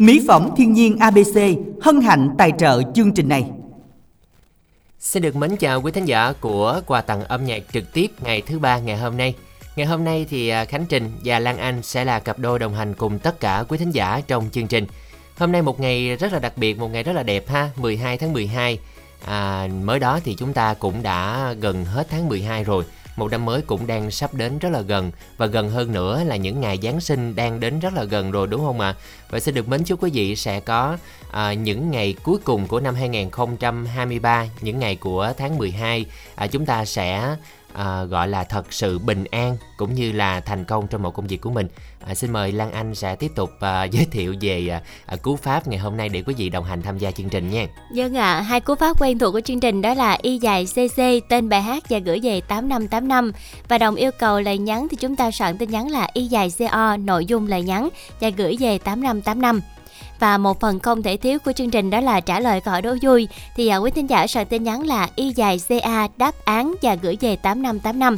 Mỹ phẩm thiên nhiên ABC hân hạnh tài trợ chương trình này. Xin được mến chào quý thính giả của quà tặng âm nhạc trực tiếp ngày thứ ba ngày hôm nay. Ngày hôm nay thì à, Khánh Trình và Lan Anh sẽ là cặp đôi đồng hành cùng tất cả quý thính giả trong chương trình. Hôm nay một ngày rất là đặc biệt, một ngày rất là đẹp ha, 12 tháng 12. À, mới đó thì chúng ta cũng đã gần hết tháng 12 rồi một năm mới cũng đang sắp đến rất là gần và gần hơn nữa là những ngày Giáng sinh đang đến rất là gần rồi đúng không ạ? À? Và xin được mến chúc quý vị sẽ có à, những ngày cuối cùng của năm 2023, những ngày của tháng 12 à, chúng ta sẽ à, gọi là thật sự bình an cũng như là thành công trong một công việc của mình. À, xin mời Lan Anh sẽ tiếp tục à, giới thiệu về à, à, cú pháp ngày hôm nay để quý vị đồng hành tham gia chương trình nha. Vâng ạ, à, hai cú pháp quen thuộc của chương trình đó là y dài CC tên bài hát và gửi về 8585 và đồng yêu cầu lời nhắn thì chúng ta soạn tin nhắn là y dài CO nội dung lời nhắn và gửi về 8585 và một phần không thể thiếu của chương trình đó là trả lời câu hỏi đố vui. Thì à, quý thính giả soạn tin nhắn là y dài ca đáp án và gửi về 8585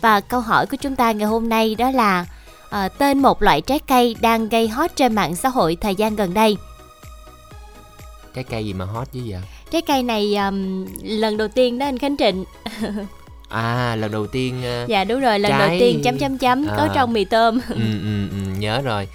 và câu hỏi của chúng ta ngày hôm nay đó là à, tên một loại trái cây đang gây hot trên mạng xã hội thời gian gần đây. Trái cây gì mà hot chứ vậy? Trái cây này um, lần đầu tiên đó anh khánh trịnh. À lần đầu tiên uh, dạ đúng rồi lần trái... đầu tiên chấm chấm chấm à. có trong mì tôm. Ừ, ừ, ừ, nhớ rồi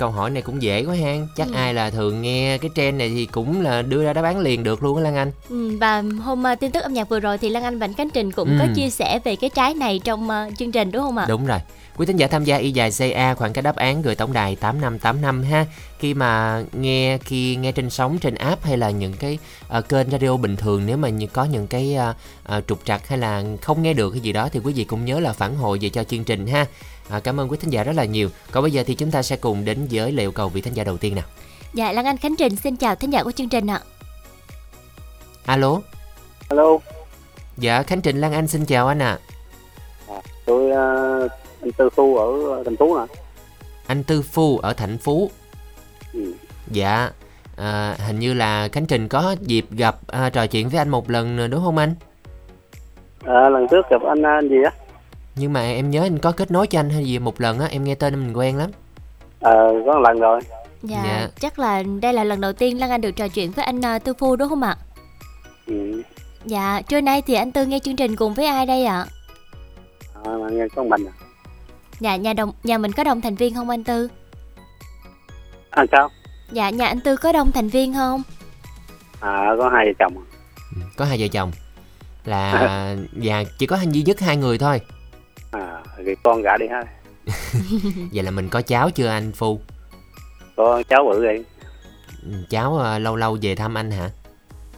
câu hỏi này cũng dễ quá ha chắc ừ. ai là thường nghe cái trend này thì cũng là đưa ra đáp án liền được luôn á lan anh ừ, và hôm uh, tin tức âm nhạc vừa rồi thì lan anh và anh khánh trình cũng ừ. có chia sẻ về cái trái này trong uh, chương trình đúng không ạ đúng rồi Quý thính giả tham gia y dài CA khoảng cái đáp án gửi tổng đài 8585 ha. Khi mà nghe khi nghe trên sóng trên app hay là những cái uh, kênh radio bình thường nếu mà như có những cái uh, uh, trục trặc hay là không nghe được cái gì đó thì quý vị cũng nhớ là phản hồi về cho chương trình ha. À, cảm ơn quý thính giả rất là nhiều. Còn bây giờ thì chúng ta sẽ cùng đến với liệu cầu vị thính giả đầu tiên nào. Dạ, Lan Anh Khánh Trình xin chào thính giả của chương trình ạ. Alo. Alo. Dạ, Khánh Trình Lan Anh xin chào anh ạ. À. À, tôi uh, anh Tư Phu ở thành phố nè. Anh Tư Phu ở thành phố. Ừ. Dạ. À, hình như là Khánh Trình có dịp gặp à, trò chuyện với anh một lần đúng không anh? À, lần trước gặp anh anh gì á? nhưng mà em nhớ anh có kết nối cho anh hay gì một lần á em nghe tên mình quen lắm ờ à, có một lần rồi dạ, dạ chắc là đây là lần đầu tiên lan anh được trò chuyện với anh tư phu đúng không ạ ừ. dạ trưa nay thì anh tư nghe chương trình cùng với ai đây ạ à, nghe con mình à. Dạ nhà đồng nhà mình có đông thành viên không anh tư? À sao? Dạ nhà anh tư có đông thành viên không? À có hai vợ chồng ừ, có hai vợ chồng. Là dạ chỉ có duy nhất hai người thôi. À thì con gả đi ha. Vậy là mình có cháu chưa anh phu? Có cháu bự rồi ừ, cháu uh, lâu lâu về thăm anh hả?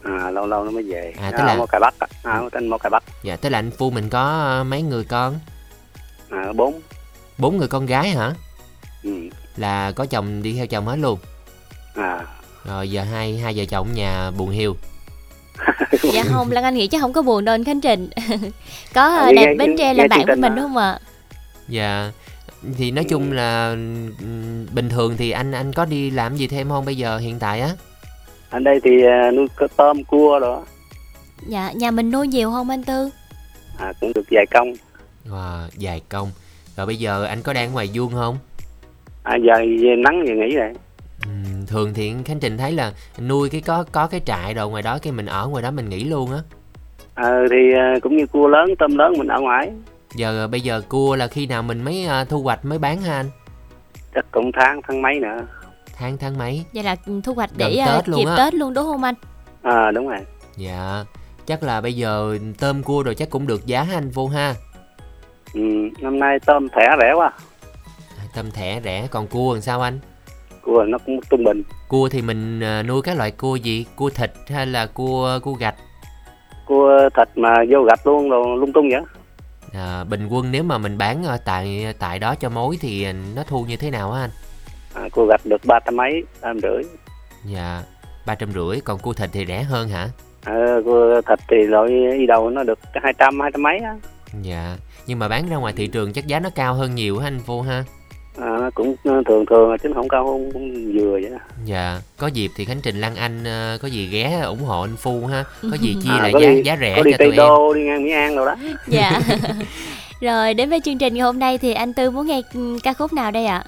À lâu lâu nó mới về. À tức là một cài bắc à tên một cài bắc. Dạ tức là anh phu mình có uh, mấy người con? À bốn bốn người con gái hả? Ừ. là có chồng đi theo chồng hết luôn? À. Rồi giờ hai hai vợ chồng nhà buồn hiu dạ không lan anh nghĩ chắc không có buồn đâu anh khánh trình. Có à, đẹp bến tre là bạn của mình đúng không ạ? Dạ. Thì nói chung là bình thường thì anh anh có đi làm gì thêm không bây giờ hiện tại á? Anh đây thì à, nuôi tôm cua đó. Dạ nhà mình nuôi nhiều không anh tư? À cũng được vài công. Wow, vài công rồi bây giờ anh có đang ngoài vuông không? À giờ nắng giờ nghỉ rồi. Thường thì khánh trình thấy là nuôi cái có có cái trại đồ ngoài đó cái mình ở ngoài đó mình nghỉ luôn á. Ờ thì à, cũng như cua lớn tôm lớn mình ở ngoài. Giờ bây giờ cua là khi nào mình mới uh, thu hoạch mới bán ha anh? Chắc cũng tháng tháng mấy nữa. Tháng tháng mấy? Vậy là thu hoạch để Gần tết uh, luôn dịp á. tết luôn đúng không anh? À đúng rồi. Dạ. Chắc là bây giờ tôm cua rồi chắc cũng được giá anh vô ha ừ, năm nay tôm thẻ rẻ quá. À, tôm thẻ rẻ còn cua làm sao anh? Cua nó cũng trung bình. Cua thì mình à, nuôi các loại cua gì? Cua thịt hay là cua cua gạch? Cua thịt mà vô gạch luôn rồi lung tung vậy. À, bình quân nếu mà mình bán tại tại đó cho mối thì nó thu như thế nào á anh? À, cua gạch được ba trăm mấy ba trăm rưỡi. Dạ ba trăm rưỡi còn cua thịt thì rẻ hơn hả? À, cua thịt thì loại đi đầu nó được hai trăm hai trăm mấy á. Dạ nhưng mà bán ra ngoài thị trường chắc giá nó cao hơn nhiều hả anh vô ha? À, cũng ờ, thường thường chứ không cao không cũng vừa vậy dạ có dịp thì khánh trình lan anh ờ, có gì ghé ủng hộ anh phu ha? Có gì chia à, lại giá đi, giá rẻ có đi cho tây đô đi ngang mỹ an rồi đó. Dạ. Rồi đến với chương trình ngày hôm nay thì anh tư muốn nghe ca khúc nào đây ạ?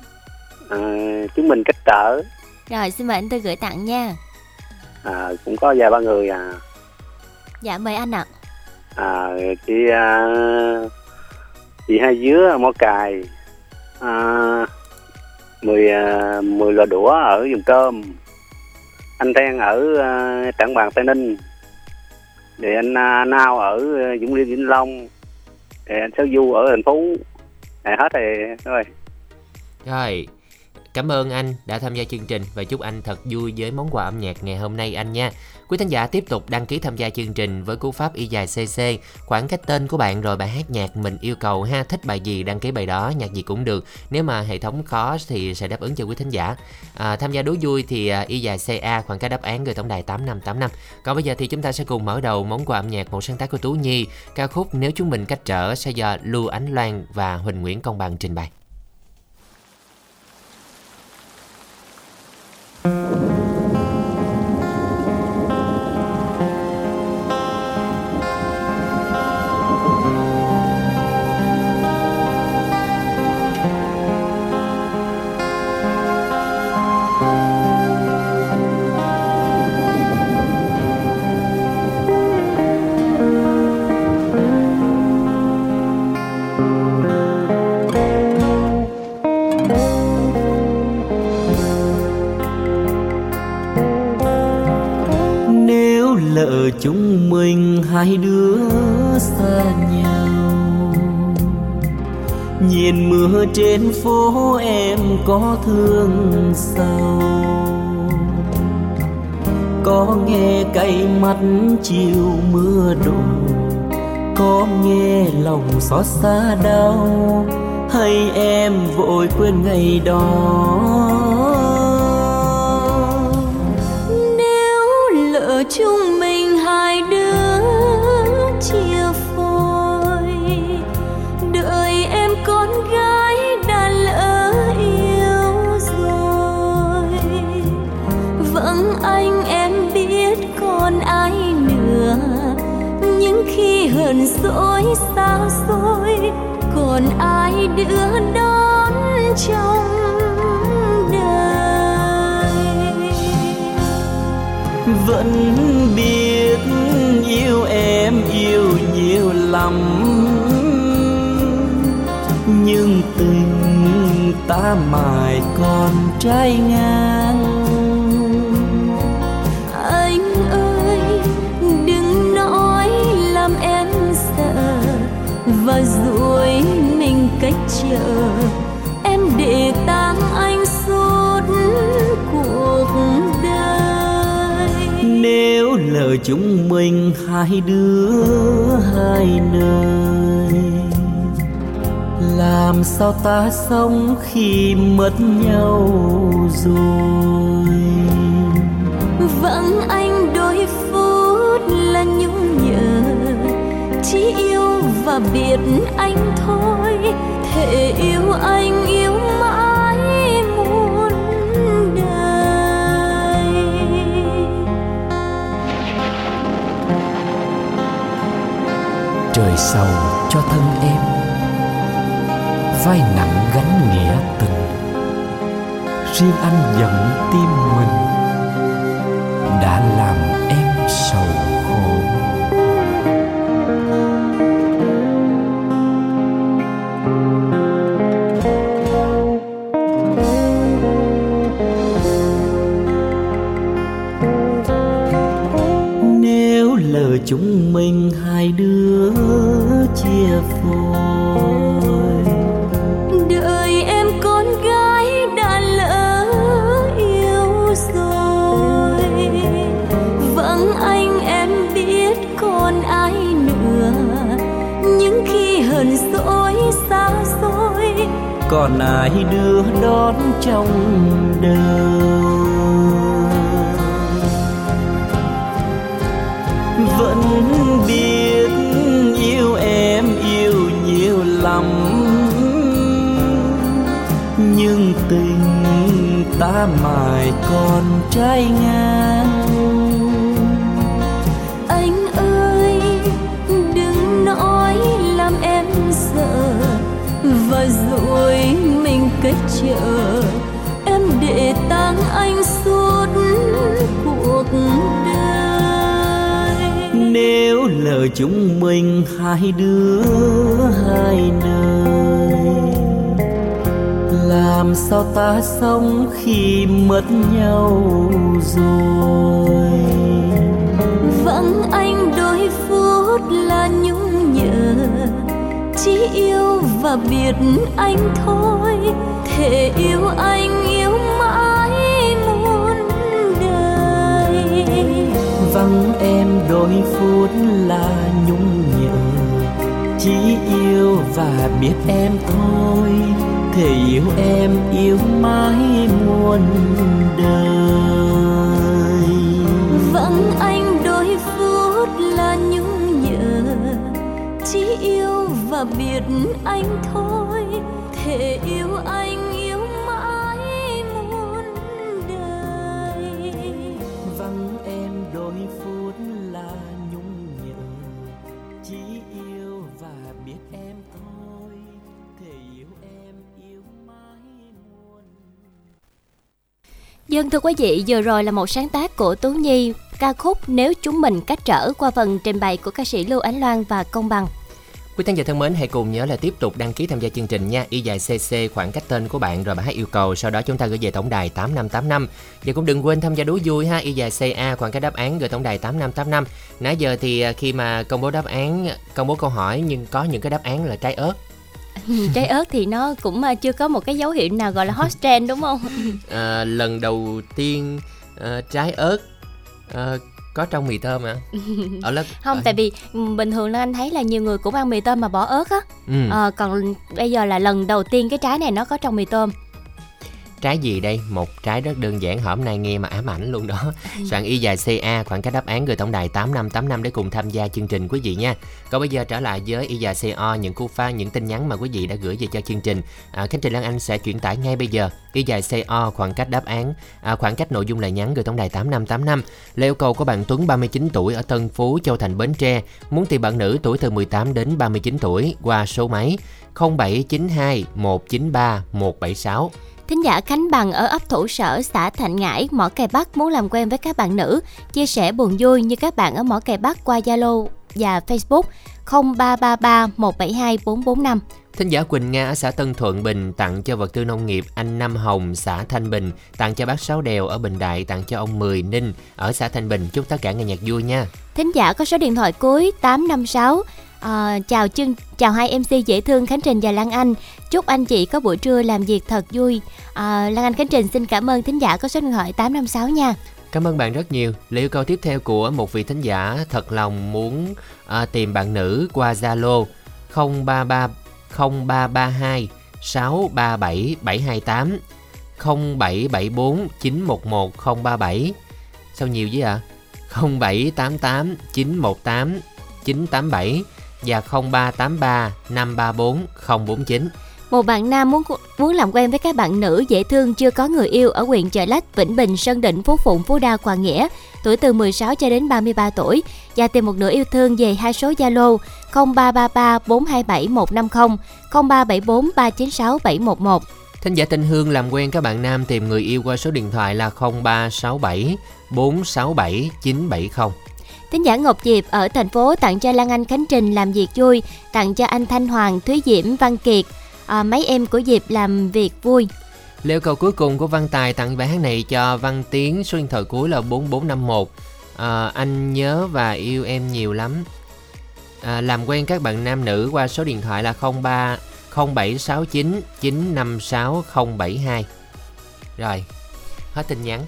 À, chúng mình cách trở. Rồi xin mời anh Tư gửi tặng nha. à, cũng có vài ba người à, Dạ mời anh ạ. à chị à, chị hai dứa mỏ cài à, mười à, mười lò đũa ở vùng cơm. Anh Đen ở à, Trảng Bàng Tây Ninh. Để anh à, Nao ở à, Dũng Liêm Vĩnh Long. Để anh Sáu Du ở thành phố để hết rồi rồi. Rồi, cảm ơn anh đã tham gia chương trình và chúc anh thật vui với món quà âm nhạc ngày hôm nay anh nha. Quý thính giả tiếp tục đăng ký tham gia chương trình với cú pháp y dài CC, khoảng cách tên của bạn rồi bài hát nhạc mình yêu cầu ha, thích bài gì đăng ký bài đó, nhạc gì cũng được. Nếu mà hệ thống khó thì sẽ đáp ứng cho quý thính giả. À, tham gia đố vui thì à, y dài CA khoảng cách đáp án gửi tổng đài 8585. Còn bây giờ thì chúng ta sẽ cùng mở đầu món quà âm nhạc một sáng tác của Tú Nhi, ca khúc Nếu chúng mình cách trở sẽ do Lưu Ánh Loan và Huỳnh Nguyễn Công Bằng trình bày. Trên phố em có thương sao có nghe cay mắt chiều mưa đổ có nghe lòng xót xa đau. Hay em vội quên ngày đó đưa đón trong đời. Vẫn biết yêu em yêu nhiều lắm, nhưng tình ta mãi còn trái ngang. Chúng mình hai đứa hai nơi. Làm sao ta sống khi mất nhau rồi? Vâng anh đôi phút là nhung nhớ chỉ yêu và biệt anh thôi. Thể yêu anh đời sau cho thân em. Vai nặng gánh nghĩa tình. Riêng anh giận tim mình đã làm em sầu khổ. Nếu lời chúng mình còn ai đưa đón trong đời. Vẫn biết yêu em yêu nhiều lắm, nhưng tình ta mãi còn trái ngang. cách chợ em để tang anh suốt cuộc đời. Nếu lỡ chúng mình hai đứa hai nơi làm sao ta sống khi mất nhau rồi? Vắng anh đôi phút là nhung nhớ chỉ yêu và biệt anh thôi thể yêu anh yêu mãi muôn đời. Vắng em đôi phút là nhung nhớ chỉ yêu và biết em thôi. Thể yêu em yêu mãi muôn đời. Vắng anh đôi phút là nhung nhớ chỉ yêu và biệt anh thôi. Thể yêu anh Dân thưa quý vị, vừa rồi là một sáng tác của Tú Nhi, ca khúc Nếu chúng mình cách trở qua phần trình bày của ca sĩ Lưu Ánh Loan và Công Bằng. Quý khán giả thân mến, hãy cùng nhớ là tiếp tục đăng ký tham gia chương trình nha. Y dài CC khoảng cách tên của bạn rồi bài hát yêu cầu, sau đó chúng ta gửi về tổng đài 8585. Và cũng đừng quên tham gia đố vui ha. Y dài CA khoảng cách đáp án gửi tổng đài 8585. Nãy giờ thì à, khi mà công bố đáp án, công bố câu hỏi nhưng có những cái đáp án là trái ớt. Trái ớt thì nó cũng à, chưa có một cái dấu hiệu nào gọi là hot trend đúng không? À, lần đầu tiên à, trái ớt à, có trong mì tôm hả? Ở lớp Không, ở- tại vì ừ, bình thường là anh thấy là nhiều người cũng ăn mì tôm mà bỏ ớt á. ừ. Ờ, còn bây giờ là lần đầu tiên cái trái này nó có trong mì tôm. Trái gì đây? Một trái rất đơn giản hôm nay nghe mà ám ảnh luôn đó. Soạn y dài CA khoảng cách đáp án gửi tổng đài 8585 để cùng tham gia chương trình quý vị nha. Còn bây giờ trở lại với y dài CO những cú pha những tin nhắn mà quý vị đã gửi về cho chương trình. À, Khánh Trình Lan Anh sẽ chuyển tải ngay bây giờ. Y dài CO khoảng cách đáp án à, khoảng cách nội dung lời nhắn gửi tổng đài 8585 là yêu cầu của bạn Tuấn 39 tuổi ở Tân Phú, Châu Thành, Bến Tre muốn tìm bạn nữ tuổi từ 18 đến 39 tuổi qua số máy 0792 193 176. Thính giả Khánh Bằng ở ấp Thủ Sở, xã Thạnh Ngãi, Mỏ Cày Bắc muốn làm quen với các bạn nữ, chia sẻ buồn vui như các bạn ở Mỏ Cày Bắc qua Zalo và Facebook 0333 172 445. Thính giả Quỳnh Nga ở xã Tân Thuận Bình tặng cho vật tư nông nghiệp anh Năm Hồng xã Thanh Bình, tặng cho bác Sáu Đèo ở Bình Đại, tặng cho ông Mười Ninh ở xã Thanh Bình. Chúc tất cả nghe nhạc vui nha. Thính giả có số điện thoại cuối 856. À, chào chương chào hai MC dễ thương Khánh Trình và Lan Anh. Chúc anh chị có buổi trưa làm việc thật vui. À, Lan Anh Khánh Trình xin cảm ơn thính giả có số điện thoại 856 nha. Cảm ơn bạn rất nhiều. Lời yêu cầu tiếp theo của một vị thính giả thật lòng muốn à, tìm bạn nữ qua Zalo 033 0332 637 728 0774 911 037 Sao nhiều vậy ạ? 0788 918 987 và 0383 534 049 Một bạn nam muốn muốn làm quen với các bạn nữ dễ thương chưa có người yêu ở huyện Chợ Lách, Vĩnh Bình, Sơn Định, Phú Phụng, Phú Đa, Quảng Nghĩa, tuổi từ 16 cho đến 33 tuổi và tìm một nửa yêu thương về hai số Zalo 0333 427 150 0374 396 711. Thính giả Tinh Hương làm quen các bạn nam tìm người yêu qua số điện thoại là 0367 467 970 tính giả Ngọc Diệp ở thành phố tặng cho Lan Anh Khánh Trình làm việc vui, tặng cho anh Thanh Hoàng, Thúy Diễm, Văn Kiệt, à, mấy em của Diệp làm việc vui. Lêu cầu cuối cùng của Văn Tài tặng bài hát này cho Văn Tiến số điện thoại cuối là 4451. À, anh nhớ và yêu em nhiều lắm. À, làm quen các bạn nam nữ qua số điện thoại là 03 0769 956072. Rồi, hết tin nhắn.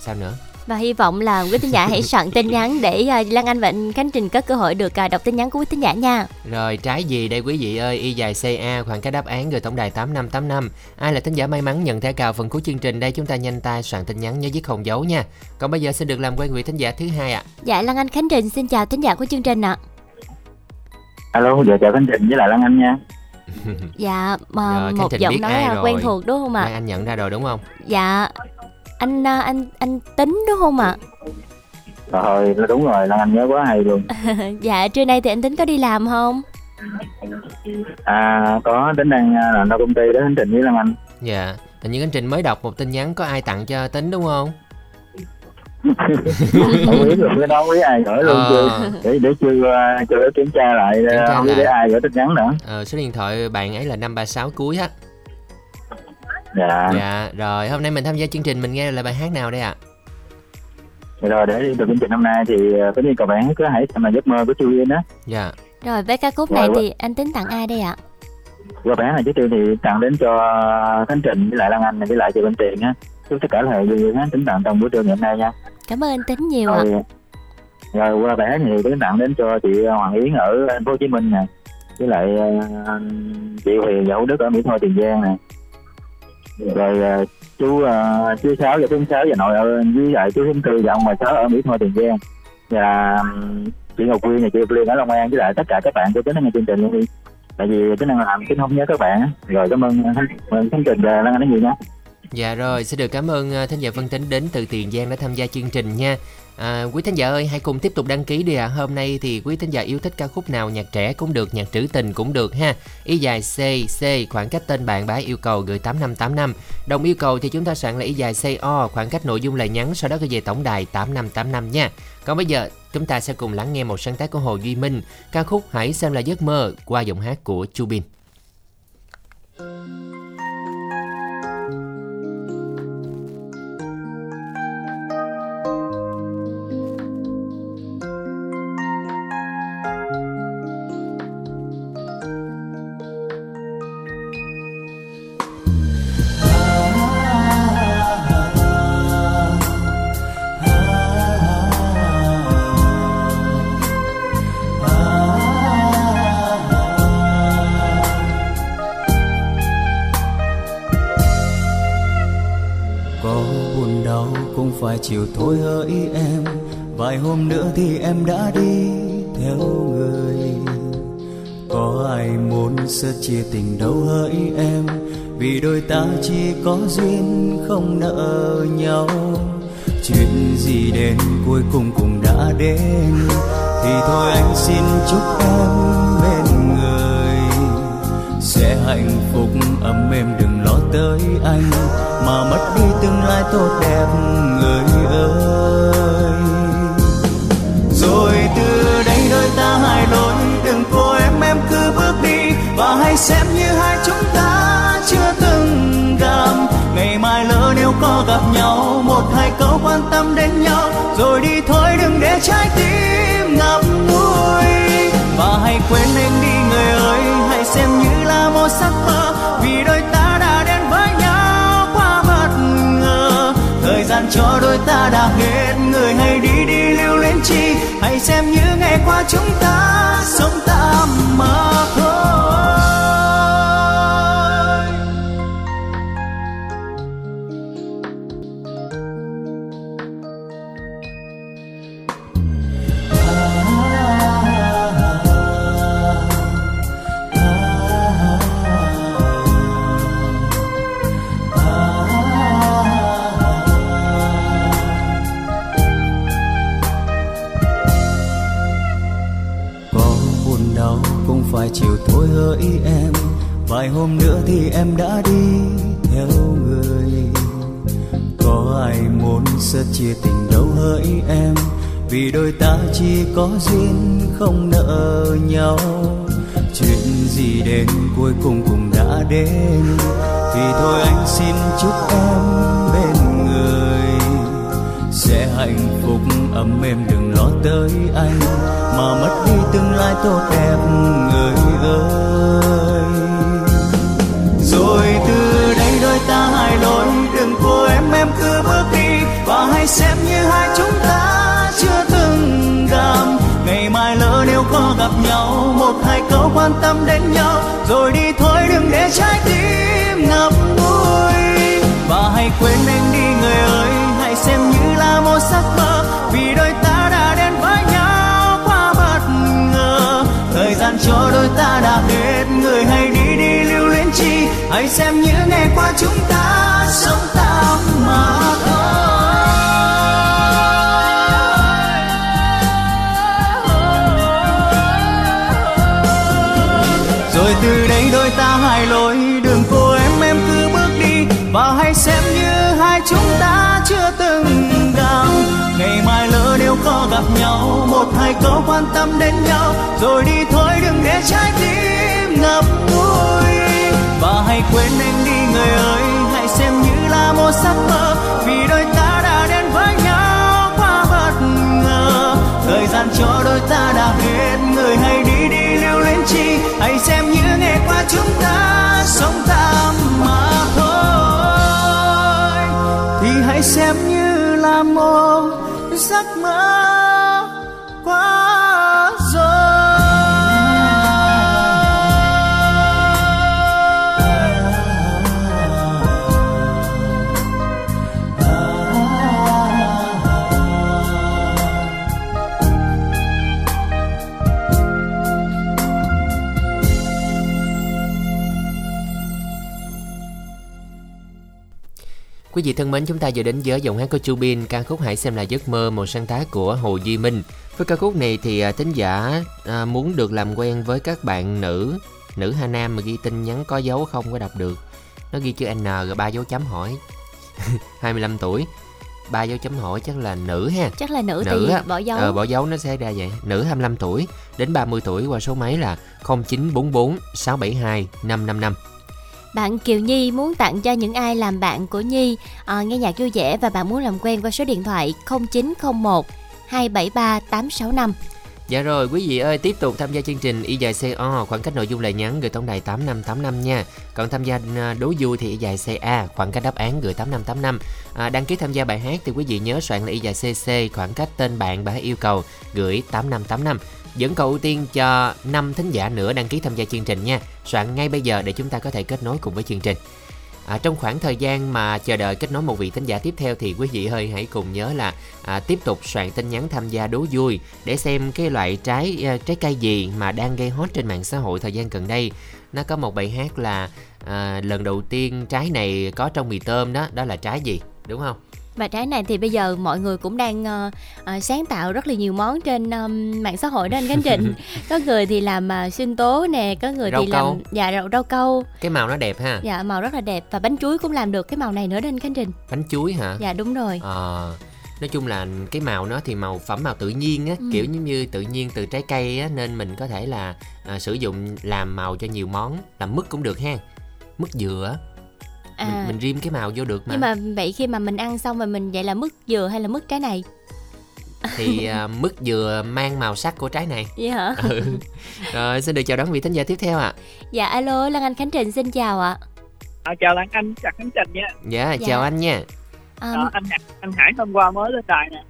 Sao nữa? Và hy vọng là quý thính giả hãy soạn tin nhắn để à, Lan Anh và anh Khánh Trình có cơ hội được à, đọc tin nhắn của quý thính giả nha. Rồi trái gì đây quý vị ơi Y dài CA khoảng cái đáp án gửi tổng đài 8585 Ai là thính giả may mắn nhận thẻ cào phần cuối chương trình đây Chúng ta nhanh tay soạn tin nhắn nhớ viết không dấu nha Còn bây giờ xin được làm quen vị thính giả thứ hai ạ Dạ Lan Anh Khánh Trình xin chào thính giả của chương trình ạ. Alo, dạ chào Khánh Trình với lại Lan Anh nha. Dạ mà Rồi, một giọng nói rồi. quen thuộc đúng không ạ? Mai anh nhận ra rồi đúng không Dạ anh à, anh anh tính đúng không ạ? Rồi, đúng rồi, Lan Anh nhớ quá hay luôn. dạ trưa nay thì anh tính có đi làm không? À, có tính đang à, làm ở công ty đó Khánh Trình với Lan Anh. Dạ Hình như anh Trình mới đọc một tin nhắn có ai tặng cho Tính đúng không không biết luôn cái đó không biết ai gửi luôn Ờ. chưa để để chưa à, chưa kiểm tra lại Kiểm tra à, không biết để ai gửi tin nhắn nữa Ờ, số điện thoại bạn ấy là 536 cuối á dạ. Dạ rồi. Hôm nay mình tham gia chương trình mình nghe là bài hát nào đây ạ? Rồi để đi từ chương trình hôm nay thì à, có đi cầu bạn có hãy xem là giấc mơ của Chu Yên á. Dạ. Rồi với ca khúc này Rồi, thì anh tính tặng ai đây ạ? qua bản này trước tiên thì tặng đến cho Khánh Trình với lại Lan Anh với lại cho bên tiền á. Chúc tất cả là hệ viên á tính tặng trong buổi trưa ngày hôm nay nha. Cảm ơn anh Tính nhiều ạ. rồi rồi qua hát này tính tặng đến cho chị Hoàng Yến ở thành phố Hồ Chí Minh nè với lại à, chị Huyền và Hữu Đức ở Mỹ Tho Tiền Giang nè rồi à, chú à, chú sáu và chú sáu và nội ở với lại chú Hiến Tư và ông bà sáu ở Mỹ Tho Tiền Giang. Và chị Ngọc Quyên và chị Liên ở Long An với lại tất cả các bạn của tính năng chương trình luôn đi. Tại vì tính năng làm tính không nhớ các bạn rồi cảm ơn à, cảm ơn Khánh Trình và Lan Anh nói gì nha Dạ rồi, xin được cảm ơn thính giả Vân Tính đến từ Tiền Giang đã tham gia chương trình nha. À, quý thính giả ơi, hãy cùng tiếp tục đăng ký đi ạ. Hôm nay thì quý thính giả yêu thích ca khúc nào, nhạc trẻ cũng được, nhạc trữ tình cũng được ha. Y dài C, C, khoảng cách tên bạn bái yêu cầu gửi 8585. Đồng yêu cầu thì chúng ta soạn là y dài C, O, khoảng cách nội dung lời nhắn, sau đó gửi về tổng đài 8585 nha. Còn bây giờ, chúng ta sẽ cùng lắng nghe một sáng tác của Hồ Duy Minh, ca khúc Hãy xem là giấc mơ qua giọng hát của Chu Bin. Đau cũng phải chịu thôi hỡi em. Vài hôm nữa thì em đã đi theo người. Có ai muốn sẽ chia tình đâu hỡi em? Vì đôi ta chỉ có duyên không nợ nhau. Chuyện gì đến cuối cùng cũng đã đến. Thì thôi anh xin chúc em sẽ hạnh phúc. Ấm êm đừng lo tới anh, mà mất đi tương lai tốt đẹp, người ơi. Rồi từ đây đôi ta hai lối đừng cô em em cứ bước đi, và hãy xem như hai chúng ta chưa từng gặp. Ngày mai lỡ nếu có gặp nhau, một hai câu quan tâm đến nhau, rồi đi thôi đừng để trái tim giấc mơ, vì đôi ta đã đến với nhau quá bất ngờ. Thời gian cho đôi ta đã hết, người hãy đi đi lưu luyến chi. Hãy xem như ngày qua chúng ta sống tạm mà thôi. Ôi hỡi em, vài hôm nữa thì em đã đi theo người. Có ai muốn sẽ chia tình đâu hỡi em, vì đôi ta chỉ có duyên không nợ nhau. Chuyện gì đến cuối cùng cũng đã đến, thì thôi anh xin chúc em bên người. Sẽ hạnh phúc, ấm êm đừng lo tới anh mà mất đi tương lai tốt đẹp, người ơi. Rồi từ đây đôi ta hai lối đừng cô em em cứ bước đi, và hãy xem như hai chúng ta chưa từng gặp. Ngày mai lỡ nếu có gặp nhau, một hai câu quan tâm đến nhau, rồi đi thôi đừng để trái tim ngập ngùi và hãy quên anh đi người ơi, hãy xem như là một giấc mơ, vì hãy xem như ngày qua chúng ta sống tạm mà thôi. rồi từ đây đôi ta hai lối, đường cô em em cứ bước đi. Và hãy xem như hai chúng ta chưa từng gặp. Ngày mai lỡ nếu có gặp nhau, một hai câu quan tâm đến nhau. Rồi đi thôi, đừng để trái tim ngập ngùi và hãy quên anh đi, người ơi. Hãy xem như là một giấc mơ. Vì đôi ta đã đến với nhau quá bất ngờ. Thời gian cho đôi ta đã hết. Người hãy đi đi, lưu luyến chi. Hãy xem như ngày qua chúng ta sống tạm mà thôi. Thì hãy xem như là một giấc mơ. Quý vị thân mến, chúng ta vừa đến với giọng hát của Chu Bin, ca khúc Hãy xem là giấc mơ, một sáng tác của Hồ Duy Minh. Với ca khúc này thì à, thính giả à, muốn được làm quen với các bạn nữ, nữ hay nam mà ghi tin nhắn có dấu không có đọc được. Nó ghi chữ N rồi ba dấu chấm hỏi. 25 tuổi. ba dấu chấm hỏi chắc là nữ ha. chắc là nữ, Nữ á. bỏ dấu Ờ, bỏ dấu nó sẽ ra vậy. Nữ 25 tuổi đến 30 tuổi qua số máy là 0944 672 555. Bạn Kiều Nhi muốn tặng cho những ai làm bạn của Nhi à, nghe nhạc vui vẻ và bạn muốn làm quen qua số điện thoại 0901 273 865. Dạ rồi, quý vị ơi, tiếp tục tham gia chương trình Y dài CO, khoảng cách nội dung lời nhắn gửi tổng đài 8585 nha. Còn tham gia à, đố vui thì Y dài CA, khoảng cách đáp án gửi 8585. À, đăng ký tham gia bài hát thì quý vị nhớ soạn là Y dài CC, khoảng cách tên bạn bài hát yêu cầu gửi 8585. Dẫn cầu ưu tiên cho 5 thính giả nữa đăng ký tham gia chương trình nha. Soạn ngay bây giờ để chúng ta có thể kết nối cùng với chương trình. À, trong khoảng thời gian mà chờ đợi kết nối một vị thính giả tiếp theo thì quý vị ơi hãy cùng nhớ là à, tiếp tục soạn tin nhắn tham gia đố vui để xem cái loại trái à, trái cây gì mà đang gây hot trên mạng xã hội thời gian gần đây. Nó có một bài hát là à, lần đầu tiên trái này có trong mì tôm đó, đó là trái gì, đúng không? Và trái này thì bây giờ mọi người cũng đang ờ, ờ, sáng tạo rất là nhiều món trên ờm, mạng xã hội đó anh Khánh Trịnh. có người thì làm uh, sinh tố nè, có người Rau thì câu. làm dạ rau, rau câu, Cái màu nó đẹp ha. dạ màu rất là đẹp và bánh chuối cũng làm được cái màu này nữa đó anh Khánh Trịnh. Bánh chuối hả? Dạ đúng rồi. Ờ, nói chung là cái màu nó thì màu phẩm màu tự nhiên á, Ừ. kiểu như như tự nhiên từ trái cây á nên mình có thể là à, sử dụng làm màu cho nhiều món, làm mứt cũng được ha. Mứt dừa À, mình, mình rim cái màu vô được mà. nhưng mà vậy khi mà mình ăn xong rồi mình vậy là mứt dừa hay là mứt trái này? Thì à, mứt dừa mang màu sắc của trái này. Vậy hả? Ừ. Rồi xin được chào đón vị thính giả tiếp theo ạ. Dạ alo Lan Anh Khánh Trịnh xin chào ạ. À, chào Lan Anh, chào Khánh Trình nha. Dạ, Dạ. chào anh nha. À, Ờ, anh Hải- anh Hải hôm qua mới lên đài nè.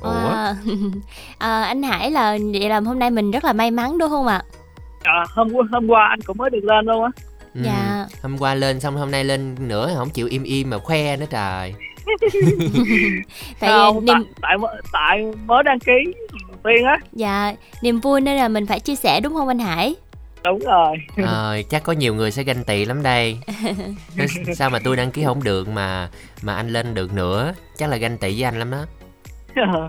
Ủa, à, à, anh Hải là vậy là hôm nay mình rất là may mắn đúng không ạ? À, hôm qua- hôm qua anh cũng mới được lên luôn á. Ừ, dạ. hôm qua lên xong hôm nay lên nữa không chịu im im mà khoe nữa trời. Tại Không, niềm tại, tại mới- tại mới đăng ký tiên á. dạ niềm vui nên là mình phải chia sẻ đúng không anh Hải? Đúng rồi. Ờ, chắc có nhiều người sẽ ganh tị lắm đây. Sao mà tôi đăng ký không được mà mà anh lên được nữa? Chắc là ganh tị với anh lắm đó.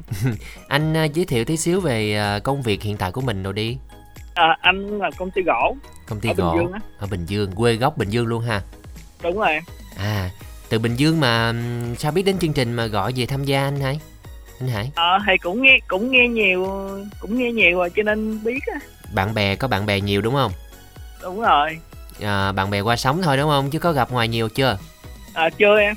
Anh ờ, giới thiệu tí xíu về ờ, công việc hiện tại của mình rồi đi. À, anh làm công ty gỗ Công ty ở Bình gỗ Dương á. ở Bình Dương, quê gốc Bình Dương luôn ha. Đúng rồi. À, từ Bình Dương mà sao biết đến chương trình mà gọi về tham gia anh Hải? Anh Hải, Ờ, thì cũng nghe cũng nghe nhiều cũng nghe nhiều rồi cho nên biết á. bạn bè có bạn bè nhiều đúng không? Đúng rồi. À, bạn bè qua sống thôi đúng không? Chứ có gặp ngoài nhiều chưa? À, chưa em.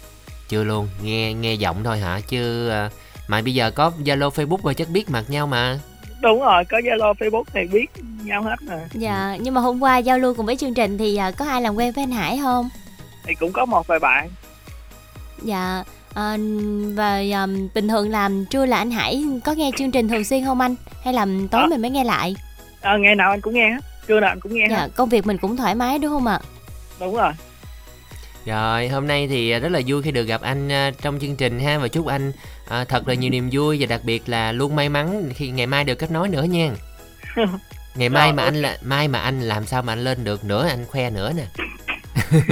Chưa luôn, nghe nghe giọng thôi hả? Chứ à, mà bây giờ có Zalo Facebook rồi chắc biết mặt nhau mà. Đúng rồi, có Zalo Facebook thì biết nhau hết mà. Dạ nhưng mà hôm qua giao lưu cùng với chương trình thì à, có ai làm quen với anh Hải không? Thì cũng có một vài bạn. Dạ à, và à, bình thường làm trưa là anh Hải có nghe chương trình thường xuyên không anh? Hay là tối Ờ. mình mới nghe lại? À, ngày nào anh cũng nghe hết. Trưa nào anh cũng nghe hết. Dạ công việc mình cũng thoải mái đúng không ạ? Đúng rồi. Rồi, hôm nay thì rất là vui khi được gặp anh à, trong chương trình ha và chúc anh à, thật là nhiều niềm vui và đặc biệt là luôn may mắn khi ngày mai được kết nối nữa nha. Ngày mai mà anh là mai mà anh làm sao mà anh lên được nữa anh khoe nữa nè.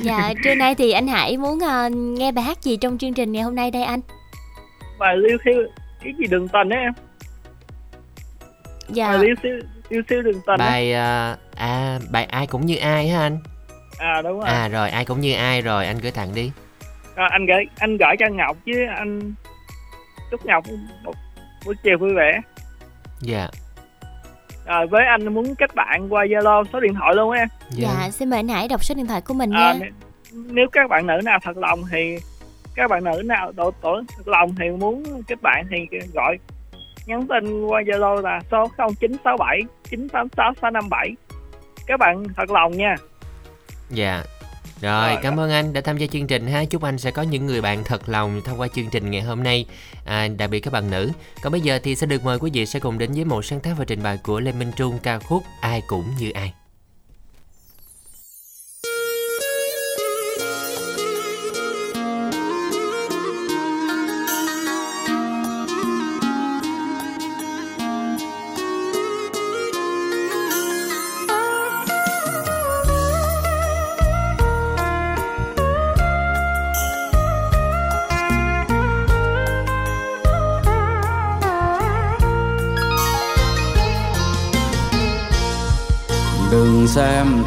Dạ trưa nay thì anh Hải muốn à, nghe bài hát gì trong chương trình ngày hôm nay đây anh? Và liêu siêu cái gì đường tình á em. Dạ Bài liêu siêu liêu siêu đường tình. Bài à, à bài ai cũng như ai hả anh? À đúng rồi. À rồi ai cũng như ai rồi anh gửi tặng đi. À, anh gửi anh gửi cho Ngọc chứ anh chúc ngọc một buổi chiều vui vẻ dạ rồi với anh muốn kết bạn qua zalo số điện thoại luôn á em dạ, Dạ, xin mời anh Hải đọc số điện thoại của mình à, nha. nếu- nếu các bạn nữ nào thật lòng thì các bạn nữ nào độ tuổi thật lòng thì muốn kết bạn thì gọi nhắn tin qua zalo là số 0967 986 657 các bạn thật lòng nha dạ rồi, Rồi, cảm ơn anh đã tham gia chương trình ha. Chúc anh sẽ có những người bạn thật lòng thông qua chương trình ngày hôm nay, à, đặc biệt các bạn nữ. Còn bây giờ thì sẽ được mời quý vị sẽ cùng đến với một sáng tác và trình bày của Lê Minh Trung ca khúc Ai cũng như ai.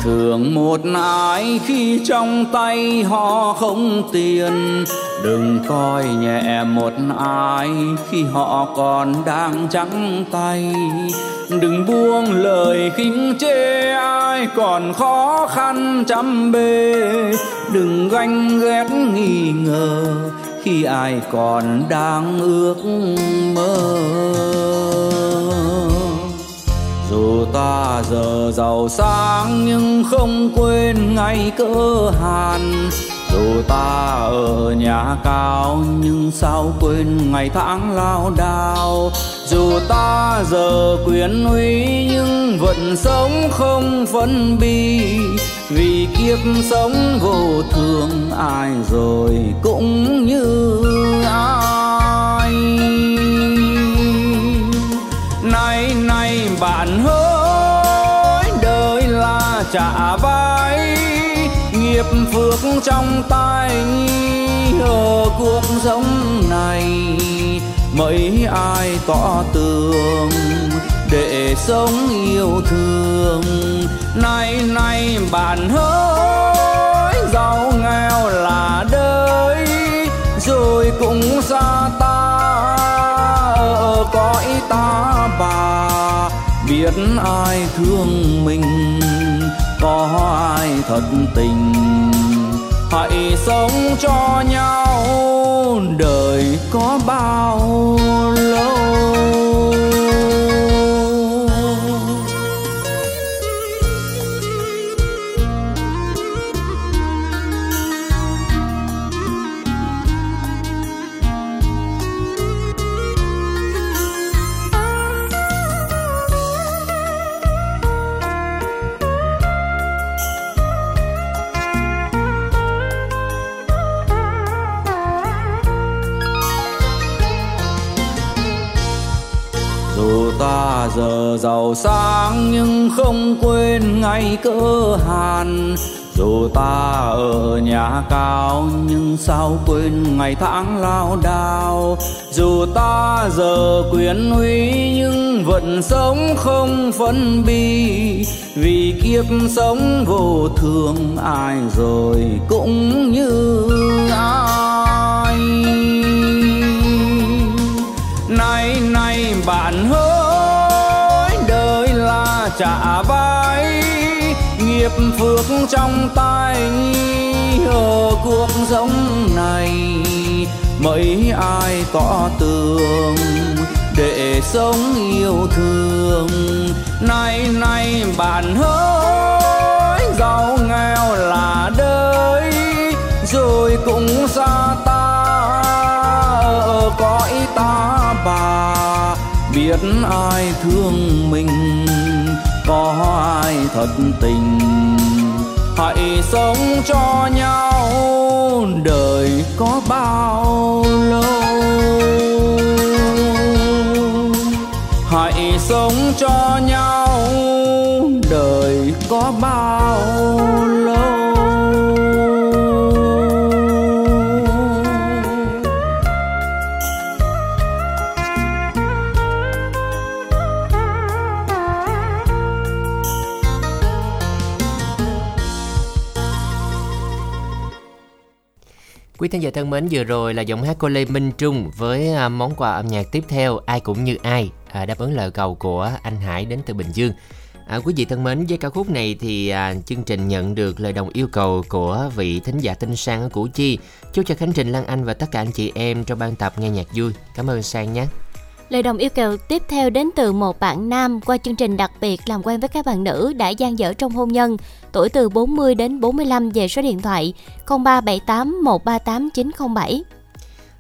Thường một ai khi trong tay họ không tiền. Đừng coi nhẹ một ai khi họ còn đang trắng tay. Đừng buông lời khinh chê ai còn khó khăn chăm bề. Đừng ganh ghét nghi ngờ khi ai còn đang ước mơ dù ta giờ giàu sang nhưng không quên ngày cơ hàn. Dù ta ở nhà cao nhưng sao quên ngày tháng lao đao. Dù ta giờ quyền uy nhưng vẫn sống không phân bi. Vì kiếp sống vô thường ai rồi cũng như ai mai này bạn hỡi đời là trả vai, nghiệp phước trong tay ở cuộc sống này. Mấy ai tỏ tường để sống yêu thương. Nay nay bạn hỡi giàu nghèo là đời, rồi cũng xa ta cõi ta bà. Biết ai thương mình, có ai thật tình. Hãy sống cho nhau, đời có bao giờ giàu sang nhưng không quên ngày cơ hàn. Dù ta ở nhà cao nhưng sao quên ngày tháng lao đao? Dù ta giờ quyền uy nhưng vẫn sống không phân bi. Vì kiếp sống vô thường ai rồi cũng như ai. Này này bạn hỡi trả vai, nghiệp phước trong tay ở cuộc sống này, mấy ai tỏ tường để sống yêu thương. Nay nay bạn hỡi giàu nghèo là đời rồi cũng xa ta, ở cõi ta bà, biết ai thương mình có ai thật tình. Hãy sống cho nhau, đời có bao lâu? Hãy sống cho nhau, đời có bao lâu? Quý thính giả thân mến, vừa rồi là giọng hát của Lê Minh Trung với à, món quà âm nhạc tiếp theo Ai cũng như ai à, đáp ứng lời cầu của anh Hải đến từ Bình Dương. À, quý vị thân mến, với ca khúc này thì à, chương trình nhận được lời đồng yêu cầu của vị thính giả tinh sang ở Củ Chi. Chúc cho Khánh Trình, Lan Anh và tất cả anh chị em trong ban tập nghe nhạc vui. Cảm ơn Sang nhé. Lời đồng yêu cầu tiếp theo đến từ một bạn nam qua chương trình đặc biệt làm quen với các bạn nữ đã gian dở trong hôn nhân, tuổi từ 40 đến 45 về số điện thoại 0378 138 907.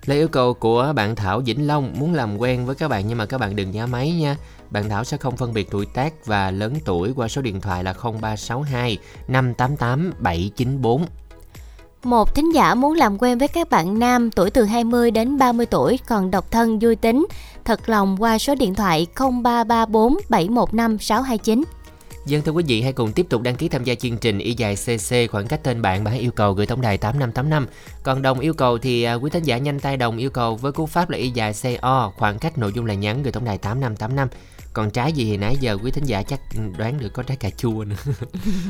Lời yêu cầu của bạn Thảo Vĩnh Long muốn làm quen với các bạn nhưng mà các bạn đừng nhá máy nha. Bạn Thảo sẽ không phân biệt tuổi tác và lớn tuổi qua số điện thoại là 0362 588 794. Một thính giả muốn làm quen với các bạn nam tuổi từ 20 đến 30 tuổi còn độc thân vui tính, thật lòng qua số điện thoại 0334 715 629. Dân thưa quý vị hãy cùng tiếp tục đăng ký tham gia chương trình y dài CC khoảng cách tên bạn và hãy yêu cầu gửi tổng đài 8585. Còn đồng yêu cầu thì à, quý thính giả nhanh tay đồng yêu cầu với cú pháp là y dài CO khoảng cách nội dung là nhắn gửi tổng đài 8585. Còn trái gì thì nãy giờ quý thính giả chắc đoán được có trái cà chua nữa.